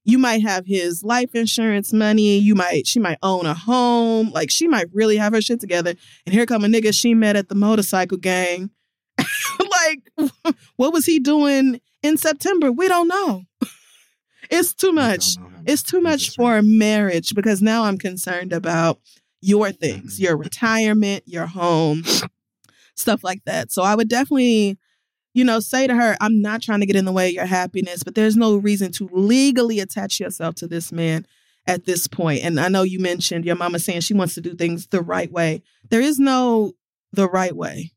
you might have his life insurance money you might she might own a home like she might really have her shit together and here come a nigga she met at the motorcycle gang. Like what was he doing in september? We don't know. It's too much. it's too much for a marriage because now i'm concerned about your things Mhm. your retirement your home stuff like that so i would definitely you know, say to her, I'm not trying to get in the way of your happiness, but there's no reason to legally attach yourself to this man at this point. And I know you mentioned your mama saying she wants to do things the right way. There is no the right way.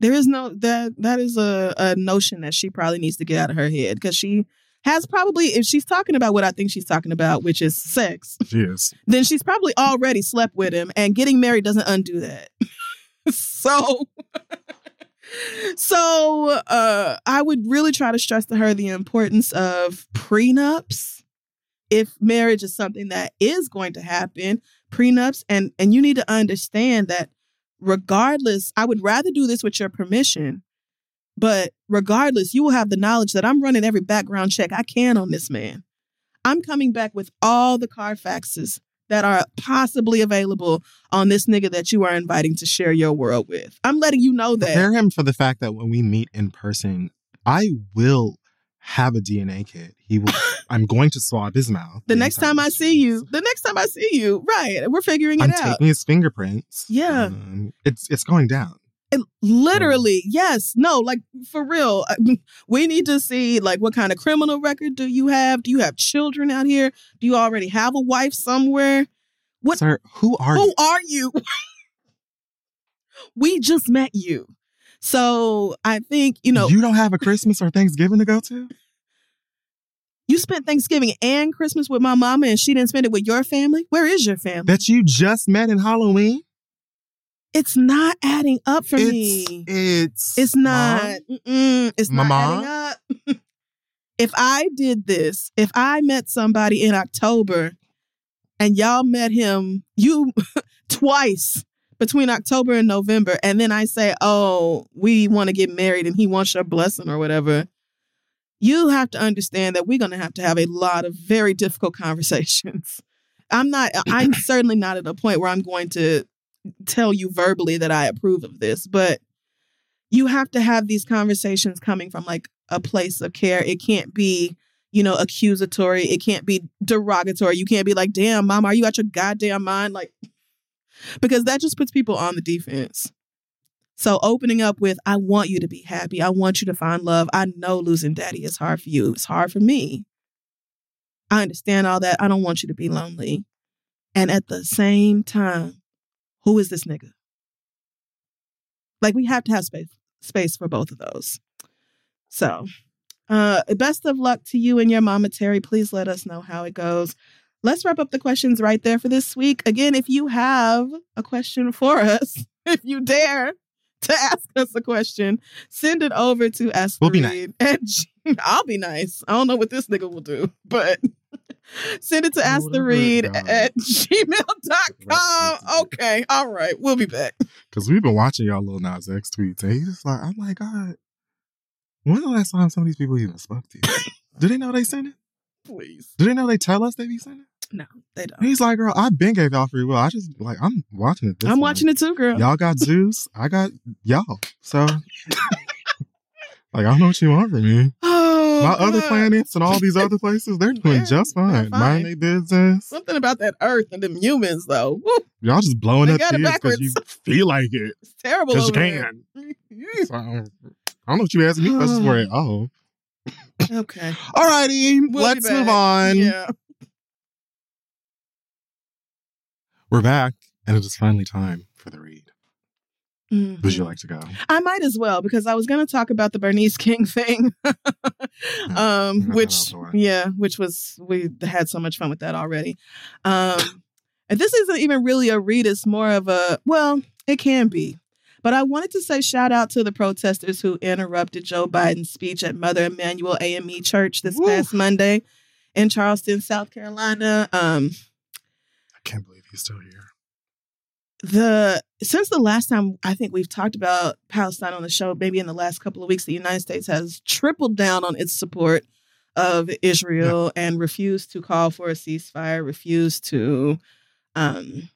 There is no that that is a, a notion that she probably needs to get out of her head because she has probably if she's talking about what I think she's talking about, which is sex, She is. then she's probably already slept with him and getting married doesn't undo that. so so uh I would really try to stress to her the importance of prenups if marriage is something that is going to happen, prenups and and you need to understand that regardless, I would rather do this with your permission. But regardless, you will have the knowledge that I'm running every background check I can on this man. I'm coming back with all the Carfaxes that are possibly available on this nigga that you are inviting to share your world with. I'm letting you know that. Prepare him for the fact that when we meet in person, I will have a DNA kit. He will. I'm going to swab his mouth. The next time I see you, the next time I see you, right? We're figuring it out. I'm taking his fingerprints. Yeah. Um, it's it's going down. And literally, yes, no, like for real. uh, We need to see like what kind of criminal record do you have? Do you have children out here? Do you already have a wife somewhere? What- Sir, who are Who you? are you? we just met you. So I think, you know, you don't have a Christmas or Thanksgiving to go to? you spent Thanksgiving and Christmas with my mama and she didn't spend it with your family. Where is your family? That you just met in Halloween? It's not adding up for it's me. it's It's not. It's not Mama? adding up. if I did this, if I met somebody in October and y'all met him, you twice between October and November, and then I say, "Oh, we want to get married," and he wants your blessing or whatever. You have to understand that we're going to have to have a lot of very difficult conversations. I'm not. I'm certainly not at a point where I'm going to tell you verbally that I approve of this, but you have to have these conversations coming from like a place of care. It can't be, you know, accusatory. It can't be derogatory. You can't be like, damn, mom, are you out your goddamn mind? Like, because that just puts people on the defense. So opening up with, I want you to be happy. I want you to find love. I know losing daddy is hard for you. It's hard for me. I understand all that. I don't want you to be lonely. And at the same time, who is this nigga? Like we have to have space space for both of those. So, uh best of luck to you and your mama Terry. Please let us know how it goes. let's wrap up the questions right there for this week. Again, if you have a question for us, if you dare to ask us a question, send it over to ask We'll be Read at G- I'll be nice. I don't know what this nigga will do, but send it to ask the Whatever, read God. at gmail.com. Okay. All right. We'll be back. Because we've been watching y'all little Nas X tweets, and he's just like, I'm like, God, when the last time some of these people even spoke to you? Do they know they sent it? Please. Do they know they tell us they be sending? No, they don't. He's like, girl, I've been gave y'all free will. I just like I'm watching it. I'm way. watching it too, girl. Y'all got Zeus. I got y'all. So like I don't know what you want from me. Oh, My other planets and all these other places, they're doing just fine. fine. Mind their business. Something about that Earth and them humans, though. Woo, Y'all just blowing They up kids because you feel like it. it's terrible. Because you can. So, I don't know what you asking me questions for at all. okay. Alrighty, We'll let's move on. Yeah. We're back, and it is finally time for the read. Would you Mhm. like to go? I might as well because I was going to talk about the Bernice King thing, um, which yeah, which was we had so much fun with that already. Um, and this isn't even really a read; it's more of a well, it can be. But I wanted to say shout out to the protesters who interrupted Joe Biden's speech at Mother Emanuel AME Church this Woo. past Monday in Charleston, South Carolina. Um, I can't believe he's still here. the since the last time I think we've talked about Palestine on the show, maybe in the last couple of weeks, the United States has tripled down on its support of Israel and refused to call for a ceasefire, refused to um,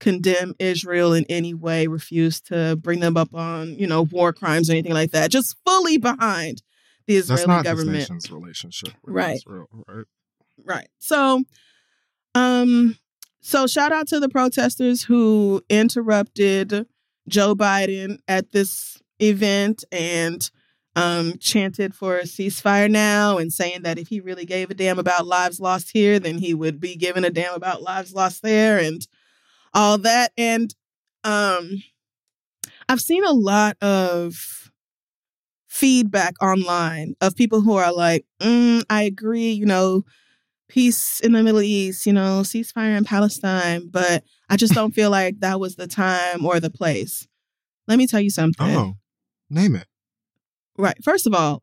condemn Israel in any way, refused to bring them up on you know war crimes or anything like that. Just fully behind the That's Israeli not this government. relationship with Right. Israel, right? Right. So, um, so shout out to the protesters who interrupted Joe Biden at this event and um chanted for a ceasefire now and saying that if he really gave a damn about lives lost here, then he would be giving a damn about lives lost there and all that. And um I've seen a lot of feedback online of people who are like, mm, I agree, you know, peace in the Middle East, you know, ceasefire in Palestine, but I just don't feel like that was the time or the place. Let me tell you something. Oh, name it. Right. First of all,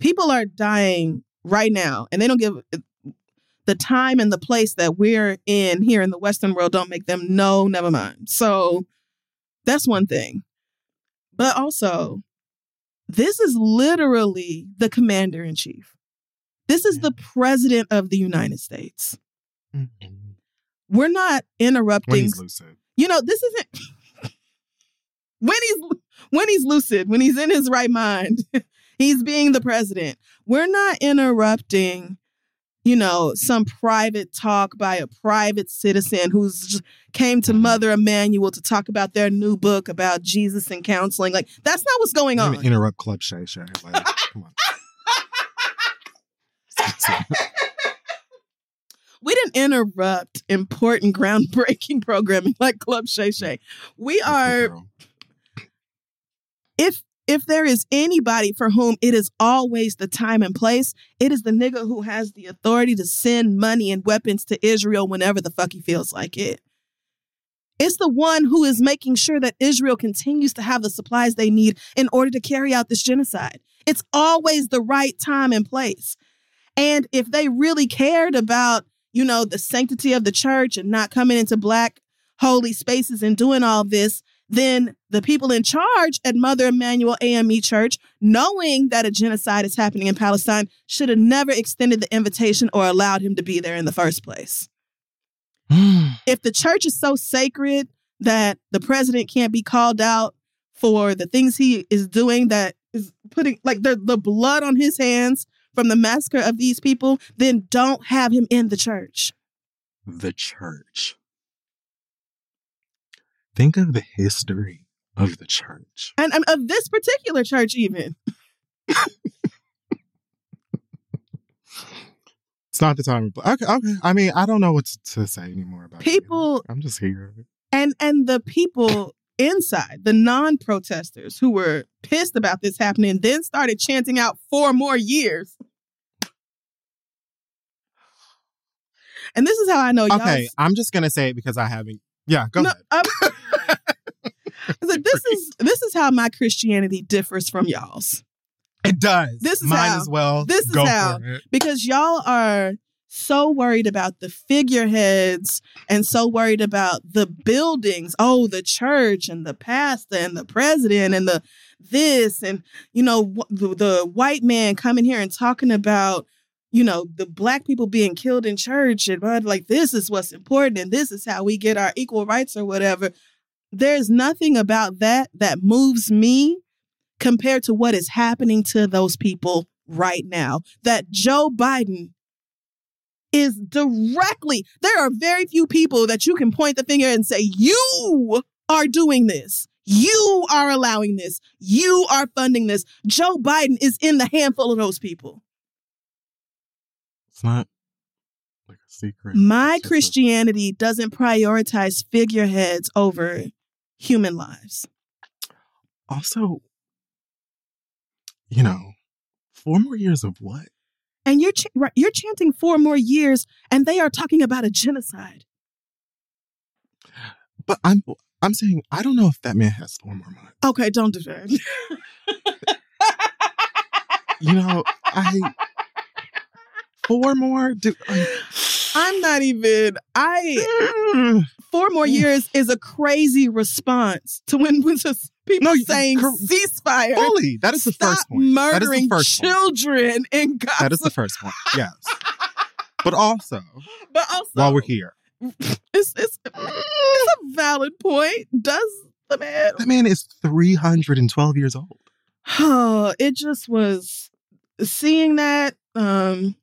people are dying right now, and they don't give the time and the place that we're in here in the Western world don't make them no, never mind. So that's one thing. But also, this is literally the commander in chief. This is the president of the United States. We're not When interrupting. he's lucid. You know, this isn't when he's when he's lucid, when he's in his right mind, he's being the president. We're not interrupting, you know, some private talk by a private citizen who's came to Mhm. Mother Emanuel to talk about their new book about Jesus and counseling. Like that's not what's going on. interrupt Club Shay Shay. Like, come on. we didn't interrupt important groundbreaking programming like Club Shay Shay. We are if if there is anybody for whom it is always the time and place, it is the nigga who has the authority to send money and weapons to Israel whenever the fuck he feels like it. It's the one who is making sure that Israel continues to have the supplies they need in order to carry out this genocide. It's always the right time and place. And if they really cared about, you know, the sanctity of the church and not coming into black holy spaces and doing all this, then the people in charge at Mother Emanuel AME Church, knowing that a genocide is happening in Palestine, should have never extended the invitation or allowed him to be there in the first place. If the church is so sacred that the president can't be called out for the things he is doing that is putting like the, the blood on his hands from the massacre of these people, then don't have him in the church. the church. Think of the history of the church. And, and of this particular church, even. It's not the time. Okay, okay. I mean, I don't know what to- say anymore about it. People- I'm just here. and and the people inside the non-protesters who were pissed about this happening then started chanting out four more years And this is how I know y'all. Okay, I'm just gonna say it because I haven't. Yeah, go No, ahead. I'm- So this is this is how my Christianity differs from y'all's. It does. This is Might how- as well. this is go how- because y'all are so worried about the figureheads and so worried about the buildings oh the church and the pastor and the president and the this and you know the, the white man coming here and talking about you know the black people being killed in church and but like this is what's important and this is how we get our equal rights or whatever there's nothing about that that moves me compared to what is happening to those people right now. That Joe Biden is directly, there are very few people that you can point the finger and say, You are doing this. You are allowing this. You are funding this. Joe Biden is in the handful of those people. It's not like a secret. My It's just a- Christianity doesn't prioritize figureheads over human lives. also, you know, four more years of what? And you're ch- right, you're chanting four more years, and they are talking about a genocide. But I'm I'm saying I don't know if that man has four more months. Okay, don't do that. You know, I four more. Do, I'm not even. I mm. four more mm. years is a crazy response to when when just people No, saying cor- ceasefire. fully. That is the Stop first point. That is the murdering first point. children in Gaza. That is the first point. Yes. But also, but also, while we're here, it's, it's, it's a valid point. Does the man? that man is 312 years old. Oh, it just was seeing that, um,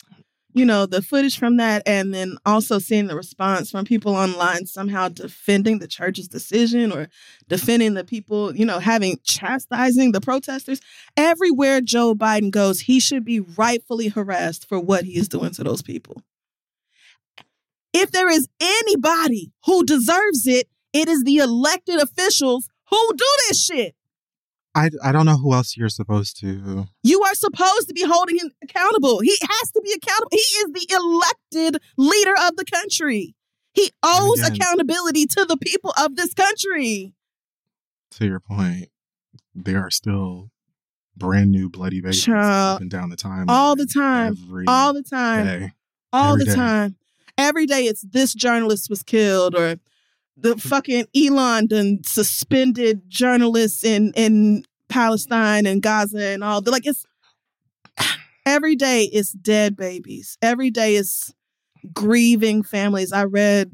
you know, the footage from that, and then also seeing the response from people online somehow defending the church's decision or defending the people, you know, having chastising the protesters. Everywhere Joe Biden goes, he should be rightfully harassed for what he is doing to those people. If there is anybody who deserves it, it is the elected officials who do this shit. I, I don't know who else you're supposed to. You are supposed to be holding him accountable. He has to be accountable. He is the elected leader of the country. He owes again- accountability to the people of this country. To your point, there are still brand new bloody babies Child, up and down the time. all the time, Every All the time. day. All the day. time. Every day it's this journalist was killed or the mm-hmm. fucking Elon done suspended journalists in in Palestine and Gaza and all. Like it's every day it's dead babies. Every day is grieving families. I read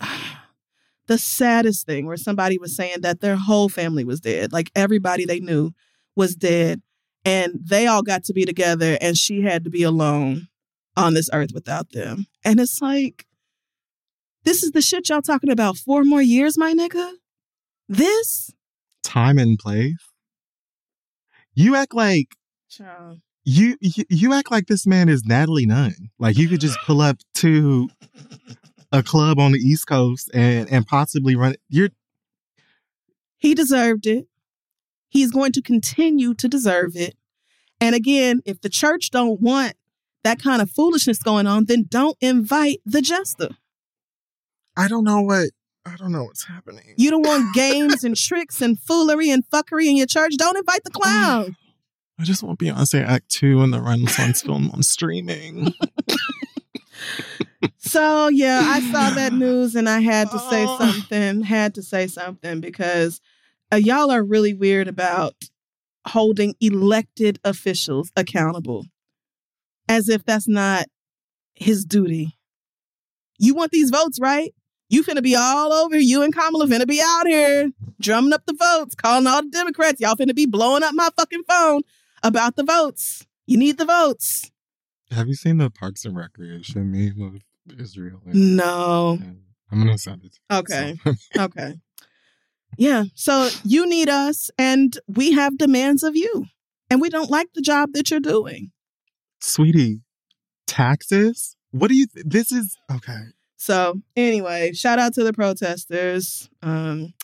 the saddest thing where somebody was saying that their whole family was dead. Like everybody they knew was dead and they all got to be together and she had to be alone on this earth without them. And it's like this is the shit y'all talking about. Four more years, my nigga? This? Time and place. You act like Child. you, you you act like this man is Natalie Nunn. Like you could just pull up to a club on the East Coast and and possibly run. It. You're He deserved it. He's going to continue to deserve it. And again, if the church don't want that kind of foolishness going on, then don't invite the jester. I don't know what I don't know what's happening. You don't want games and tricks and foolery and fuckery in your church. Don't invite the clown. I just want Beyonce Act Two and the Renaissance film on streaming. So yeah, I saw that news and I had to say Oh. something. Had to say something because uh, y'all are really weird about holding elected officials accountable, as if that's not his duty. You want these votes, right? You finna be all over. You and Kamala finna be out here drumming up the votes, calling all the Democrats. Y'all finna be blowing up my fucking phone about the votes. You need the votes. Have you seen the Parks and Recreation meme of Israel? and- No. and I'm gonna send it. to you. Okay. So- Okay. Yeah. So you need us, and we have demands of you. And we don't like the job that you're doing. sweetie, taxes? What do you? Th- this is okay. So, anyway, shout out to the protesters. Um,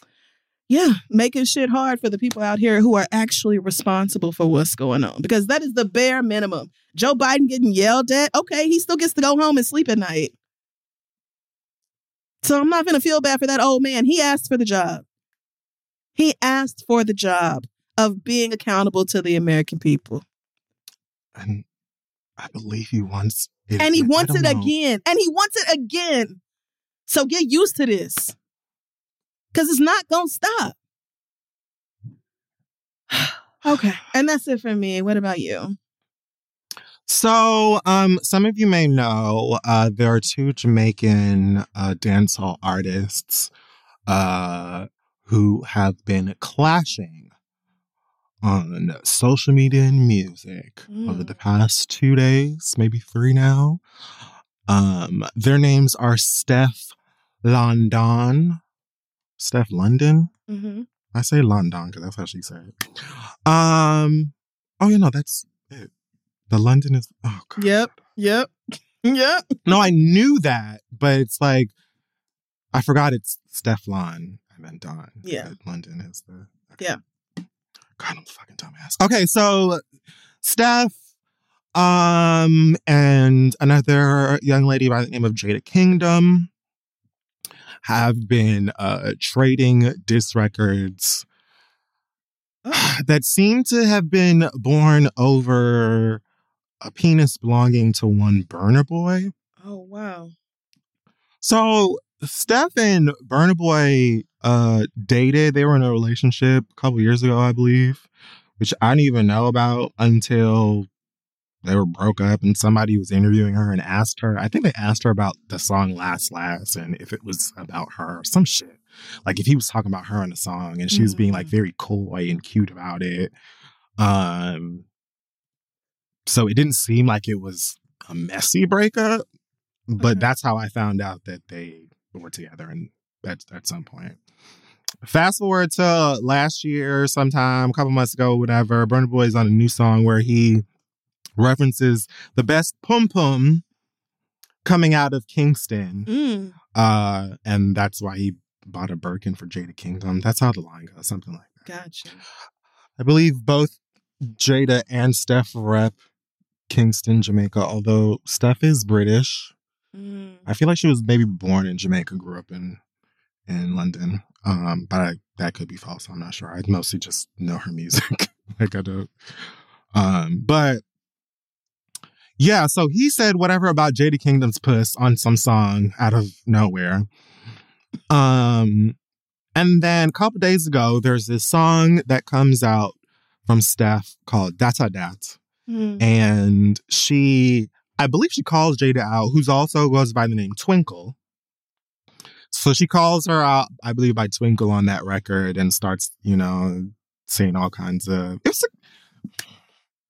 yeah, making shit hard for the people out here who are actually responsible for what's going on because that is the bare minimum. Joe Biden getting yelled at. Okay, he still gets to go home and sleep at night. So I'm not going to feel bad for that old man. He asked for the job. He asked for the job of being accountable to the American people. And I believe he wants it. And he wants it know. again. And he wants it again. So get used to this. Because it's not going to stop. okay. And that's it for me. What about you? So, um, some of you may know uh, there are two Jamaican uh, dancehall artists uh, who have been clashing on social media and music over Mm. the past two days, maybe three now. Um, their names are Steph London. Steph London. Mm-hmm. I say London because that's how she said it. Um. Oh, you know that's it. The London is. Oh God. Yep. Yep. Yep. No, I knew that, but it's like I forgot it's Stefflon. I meant Don. Yeah. London is the. Yeah. God, I'm a fucking dumbass. Okay, so Steph, um, and another young lady by the name of Jada Kingdom have been uh trading disc records that seem to have been born over a penis belonging to one Burna Boy. oh wow. So Steph and Burna Boy uh dated. They were in a relationship a couple years ago, I believe, which I didn't even know about until they were broke up and somebody was interviewing her and asked her. I think they asked her about the song Last Last and if it was about her or some shit. Like if he was talking about her in the song and she was being like Mm. very coy and cute about it. Um so it didn't seem like it was a messy breakup, but Mhm. that's how I found out that they were together and at, at some point. Fast forward to last year, sometime, a couple months ago, whatever, Burna Boy is on a new song where he references the best pum pum coming out of Kingston. Mm. Uh, and that's why he bought a Birkin for Jada Kingdom. That's how the line goes, something like that. Gotcha. I believe both Jada and Steph rep Kingston, Jamaica, although Steph is British. Mm. I feel like she was maybe born in Jamaica, grew up in in London. Um, but I, that could be false. I'm not sure. I mostly just know her music. like I don't. Um, but yeah, so he said whatever about JD Kingdom's puss on some song out of nowhere. Um, and then a couple days ago, there's this song that comes out from Steph called Data Dat Mm. and she i believe she calls jada out who's also goes by the name twinkle so she calls her out i believe by twinkle on that record and starts you know saying all kinds of it was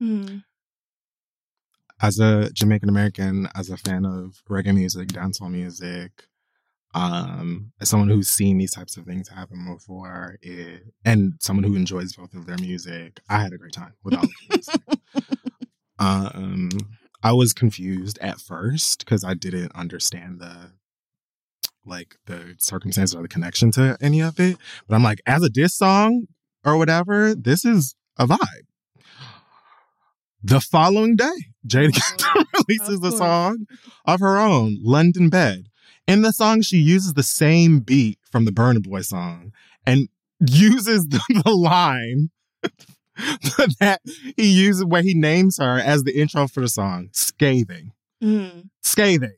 Mm. as a jamaican american as a fan of reggae music dancehall music um as someone who's seen these types of things happen before it, and someone who enjoys both of their music i had a great time with all of the music Um, I was confused at first because I didn't understand the like the circumstances or the connection to any of it. But I'm like, as a diss song or whatever, this is a vibe. The following day, Jada Oh, releases a song of her own, London Bed. In the song, she uses the same beat from the Burna Boy song and uses the, the line that he uses where he names her as the intro for the song scathing Mm. scathing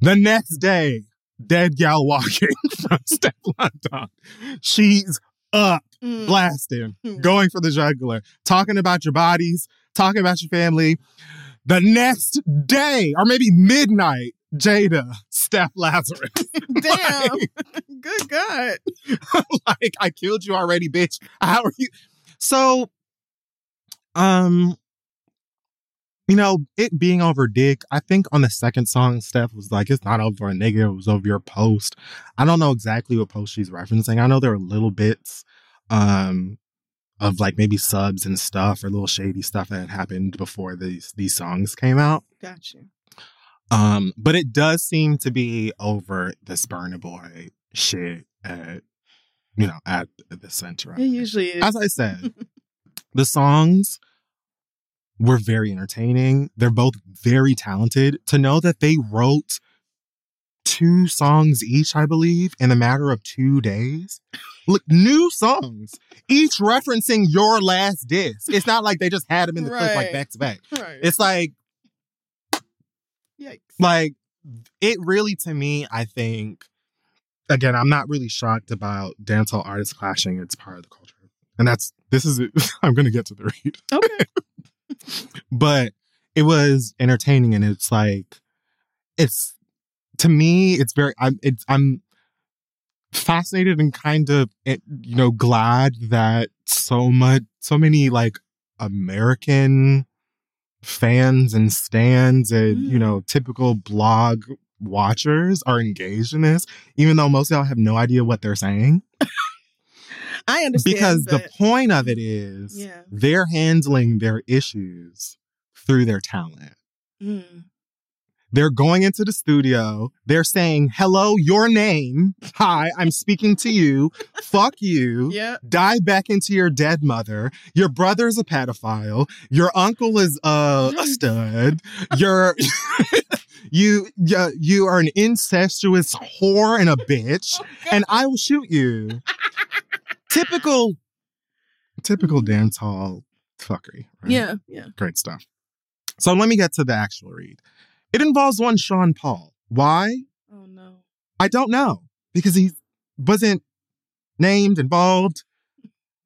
the next day dead gal walking from step London. she's up Mm. blasting Mm. going for the jugular talking about your bodies talking about your family the next day or maybe midnight jada steph lazarus Damn. Good God. like I killed you already, bitch. How are you? So, um, you know, it being over dick. I think on the second song, Steph was like, "It's not over a nigga. It was over your post." I don't know exactly what post she's referencing. I know there are little bits, um, of like maybe subs and stuff or little shady stuff that had happened before these these songs came out. Gotcha. Um, but it does seem to be over this Burna Boy shit at you know at the center. It usually is. As I said, the songs were very entertaining. They're both very talented. To know that they wrote two songs each, I believe, in a matter of two days. Look, new songs, each referencing your last disc. It's not like they just had them in the clip like back to back. Right. It's like, Yikes. like, it really, to me, I think, again, I'm not really shocked about dancehall artists clashing. It's part of the culture. And that's, this is, I'm going to get to the read. Okay. but it was entertaining and it's like it's to me it's very i'm it's i'm fascinated and kind of eh, you know glad that so much so many like american fans and stands and you Mm. know typical blog watchers are engaged in this even though most of y'all have no idea what they're saying I understand. because the point of it is Yeah. they're handling their issues through their talent. Mm. They're going into the studio. They're saying, hello, your name. Hi, I'm speaking to you. Fuck you. Yeah. Dive back into your dead mother. Your brother's a pedophile. Your uncle is uh, a stud. Your you you you are an incestuous whore and a bitch, and I will shoot you. typical, typical dance hall fuckery. right? Yeah. Yeah. great stuff. So let me get to the actual read. It involves one Sean Paul. Why? Oh no. I don't know because he wasn't named involved.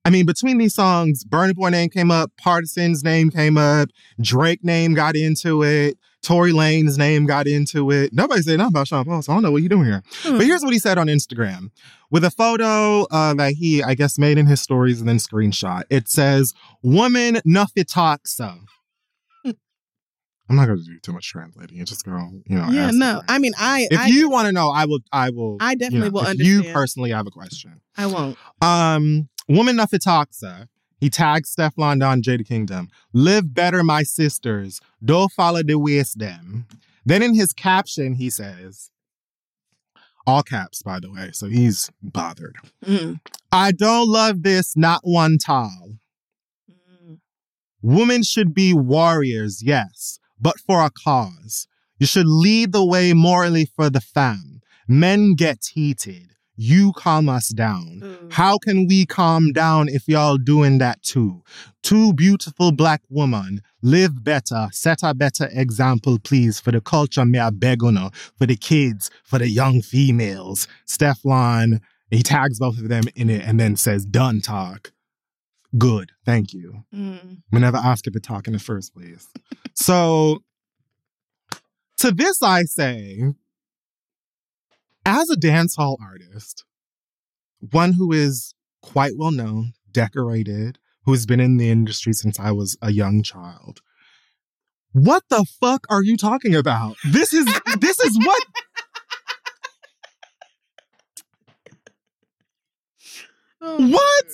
I mean, between these songs, Burna Boy name came up, Partisan's name came up, Drake name got into it, Tory Lanez name got into it. Nobody said nothing about Sean Paul, so I don't know what you're doing here. Hmm. But here's what he said on Instagram with a photo uh, that he, I guess, made in his stories and then screenshot. It says, "Woman nothing talk so." I'm not going to do too much translating. You just go, you know. yeah. No. I mean, I. if I, you want to know, I will. I will. I you definitely know, will if you personally have a question. I won't. Um, woman Nafitaxa. He tags Stefflon Don Jada Kingdom. Live better, my sisters. Don't follow the them. Then in his caption, he says, all caps, by the way, so he's bothered. Mm. I don't love this, not one tall. Mm. Women should be warriors, yes, but for a cause. You should lead the way morally for the fam. Men get heated. You calm us down. Ooh. How can we calm down if y'all doing that too? Two beautiful black women live better, set a better example, please, for the culture. Me I beg on for the kids, for the young females. Stefan, he tags both of them in it and then says, "Done talk." Good, thank you. Mm. We never asked if to talk in the first place. So, to this I say, as a dancehall artist, one who is quite well known, decorated, who has been in the industry since I was a young child. What the fuck are you talking about? This is this is what Oh, What?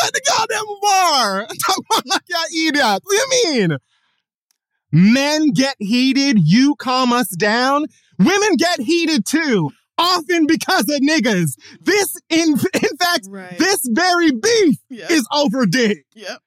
Let the goddamn bar. Talk about like y'all idiot. What do you mean? Men get heated, you calm us down. Women get heated too, often because of niggas. This, in in fact, Right. this very beef Yep. is over dick. Yep.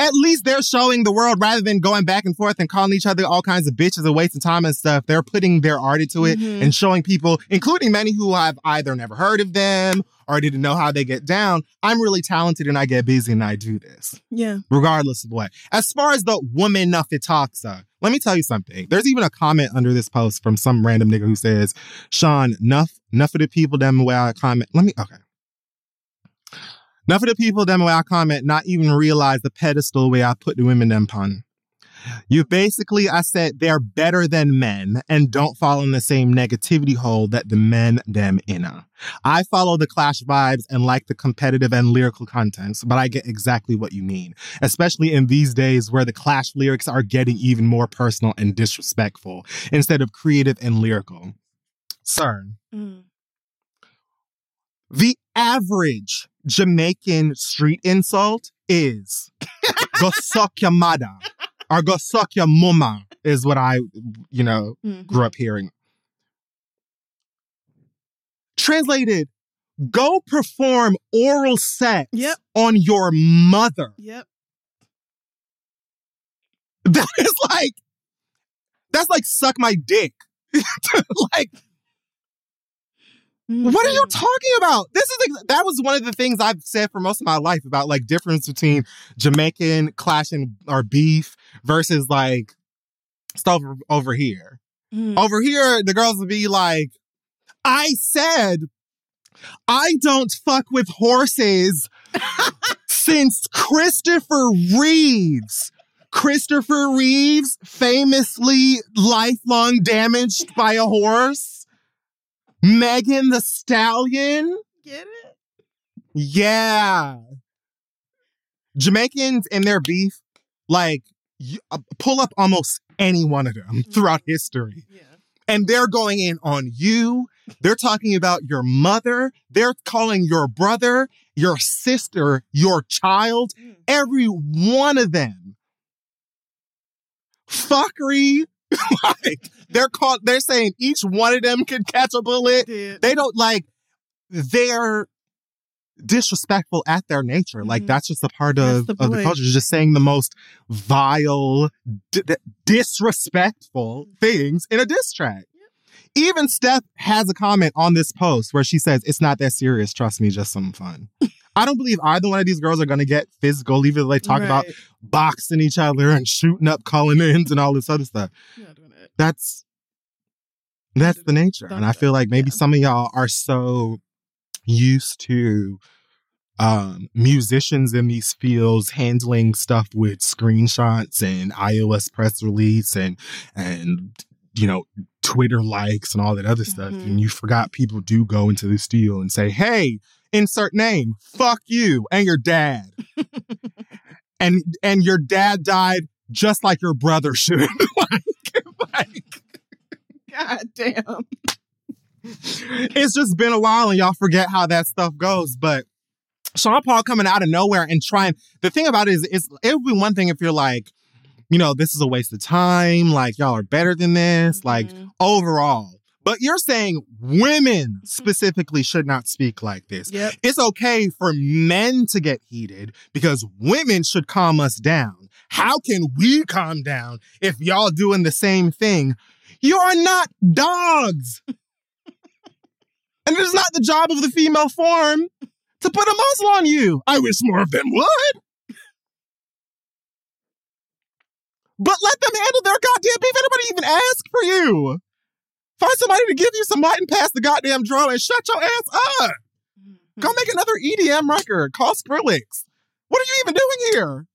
At least they're showing the world rather than going back and forth and calling each other all kinds of bitches and wasting time and stuff. They're putting their art into it Mhm. and showing people, including many who have either never heard of them or didn't know how they get down. I'm really talented and I get busy and I do this, Yeah. regardless of what. As far as the woman Nafitaxa, let me tell you something. There's even a comment under this post from some random nigga who says, Sean, enough, enough of the people them way I comment. Let me, okay. Enough of the people them way I comment not even realize the pedestal way I put the women them pun. You basically, I said they're better than men and don't fall in the same negativity hole that the men them inna. I follow the clash vibes and like the competitive and lyrical contents, but I get exactly what you mean, especially in these days where the clash lyrics are getting even more personal and disrespectful instead of creative and lyrical. Sir, Mm. the average Jamaican street insult is go suck your mother or go suck your mama is what I, you know, Mhm. grew up hearing. Translated, go perform oral sex Yep. on your mother. Yep. That is like, that's like suck my dick. like, What are you Mm-hmm. talking about? This is ex- that was one of the things I've said for most of my life about like difference between Jamaican clashing or beef versus like stuff over here. Mm. Over here, the girls would be like, I said, I don't fuck with horses since Christopher Reeves. Christopher Reeves, famously lifelong damaged by a horse. Megan Thee Stallion. Get it? Yeah. Jamaicans and their beef, like, you, uh, pull up almost any one of them throughout history. Yeah. And they're going in on you. They're talking about your mother. They're calling your brother, your sister, your child, Mm. every one of them. Fuckery. like, they're called, they're saying each one of them can catch a bullet. They don't like they're disrespectful at their nature. Like Mhm. that's just a part of, the of the culture just saying the most vile d- disrespectful things in a diss track. Even steph has a comment on this post where she says it's not that serious. Trust me just some fun. I don't believe either one of these girls are going to get physical even though they talk about boxing each other and shooting up calling ins and all this other stuff. You're not doing it. That's that's the nature and i feel like maybe Yeah. some of y'all are so used to um musicians in these fields handling stuff with screenshots and ios press release and and you know twitter likes and all that other stuff Mhm. and you forgot people do go into the studio and say hey insert name fuck you and your dad and and your dad died just like your brother should like, like God damn. it's just been a while and y'all forget how that stuff goes. But Sean Paul coming out of nowhere and trying the thing about it is it's it would be one thing if you're like, you know, this is a waste of time, like y'all are better than this, like Mhm. overall. But you're saying women specifically should not speak like this. Yep. It's okay for men to get heated because women should calm us down. How can we calm down if y'all doing the same thing? You are not dogs. and it is not the job of the female form to put a muzzle on you. I wish more of them would. But let them handle their goddamn beef. Anybody even ask for you? Find somebody to give you some light and pass the goddamn drum and shut your ass up. Go hmm. make another EDM record. Call Skrillex. What are you even doing here?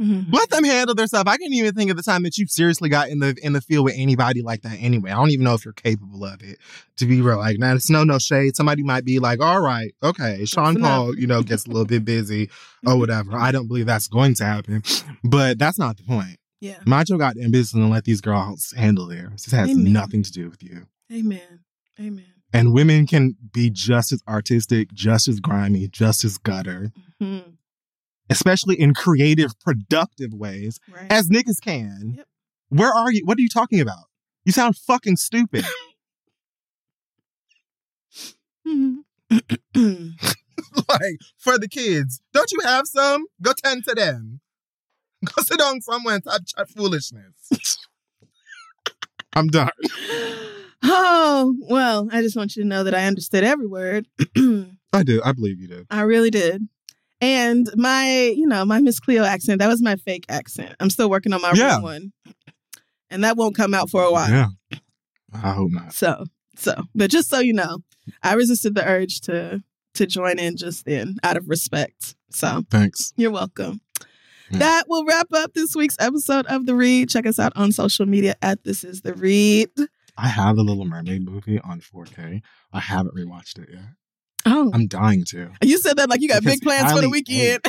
Mhm. Let them handle their stuff. I can't even think of the time that you seriously got in the in the field with anybody like that anyway. I don't even know if you're capable of it. To be real, like now it's no no shade. Somebody might be like, all right, okay, Sean enough. Paul, you know, gets a little bit busy or whatever. I don't believe that's going to happen. But that's not the point. Yeah. Mind your goddamn business and let these girls handle theirs. This has Amen. nothing to do with you. Amen. Amen. And women can be just as artistic, just as grimy, just as gutter, Mhm. Especially in creative, productive ways, Right. as niggas can. Yep. Where are you? What are you talking about? You sound fucking stupid. Like, for the kids, don't you have some? Go tend to them. Go sit down somewhere and type chat foolishness. I'm done. oh, well, I just want you to know that I understood every word. I do. I believe you do. I really did. And my, you know, my Miss Cleo accent, that was my fake accent. I'm still working on my Yeah. real one. And that won't come out for a while. Yeah. I hope not. So, so, but just so you know, I resisted the urge to to join in just then out of respect. So, Thanks. you're welcome. Yeah. That will wrap up this week's episode of The Read. Check us out on social media at This Is The Read. I have the Little Mermaid movie on 4K. I haven't rewatched it yet. Oh, I'm dying to. you said that like you got Because big plans for the weekend.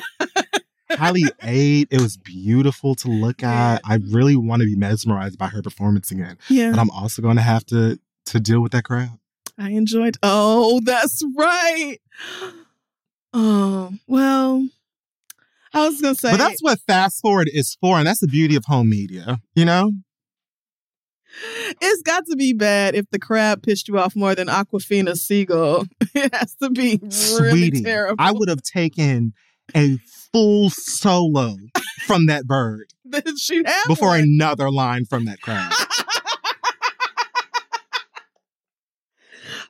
Halle ate. It was beautiful to look at. I really want to be mesmerized by her performance again. yeah, But I'm also going to have to to deal with that crowd. I enjoyed. Oh, that's right. Oh, well, I was going to say. But that's what fast forward is for, and that's the beauty of home media. You know, It's got to be bad if the crab pissed you off more than Awkwafina Seagull. It has to be really sweetie, terrible. I would have taken a full solo from that bird she'd have before one. another line from that crowd.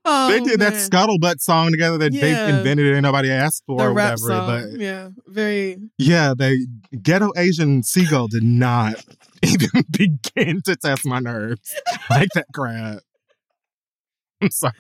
Oh, they did that scuttlebutt song together that Yeah. they invented and nobody asked for the or whatever. song. But yeah, very. yeah, they ghetto Asian seagull did not even begin to test my nerves like that crap. I'm sorry.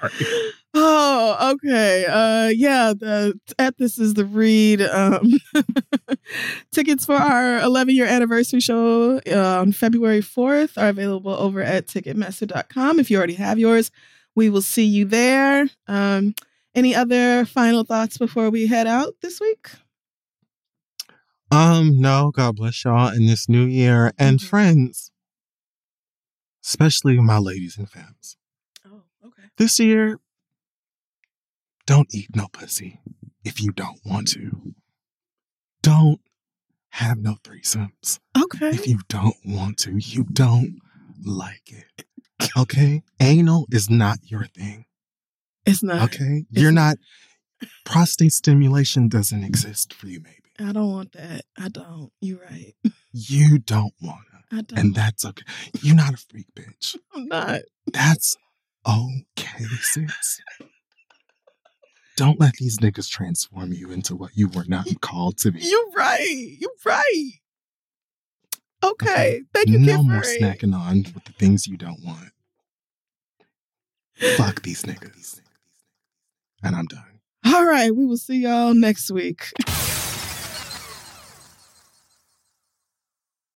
Oh, okay. Uh, yeah. The at this is the read. Um, tickets for our 11 year anniversary show uh, on February 4th are available over at Ticketmaster.com. If you already have yours, we will see you there. Um, any other final thoughts before we head out this week? Um, no, God bless y'all in this new year and Mhm. friends, especially my ladies and femmes. Oh, okay. This year, don't eat no pussy if you don't want to. Don't have no threesomes Okay. if you don't want to. You don't like it. Okay? Anal is not your thing. It's not. Okay? You're not, prostate stimulation doesn't exist for you, maybe. I don't want that. I don't. You're right. You don't want to. I don't. And that's okay. You're not a freak, bitch. I'm not. That's okay, sis. Don't let these niggas transform you into what you were not called to be. You're right. You're right. Okay. Okay. Thank you, no more snacking on with the things you don't want. Fuck these niggas. And I'm done. All right. We will see y'all next week.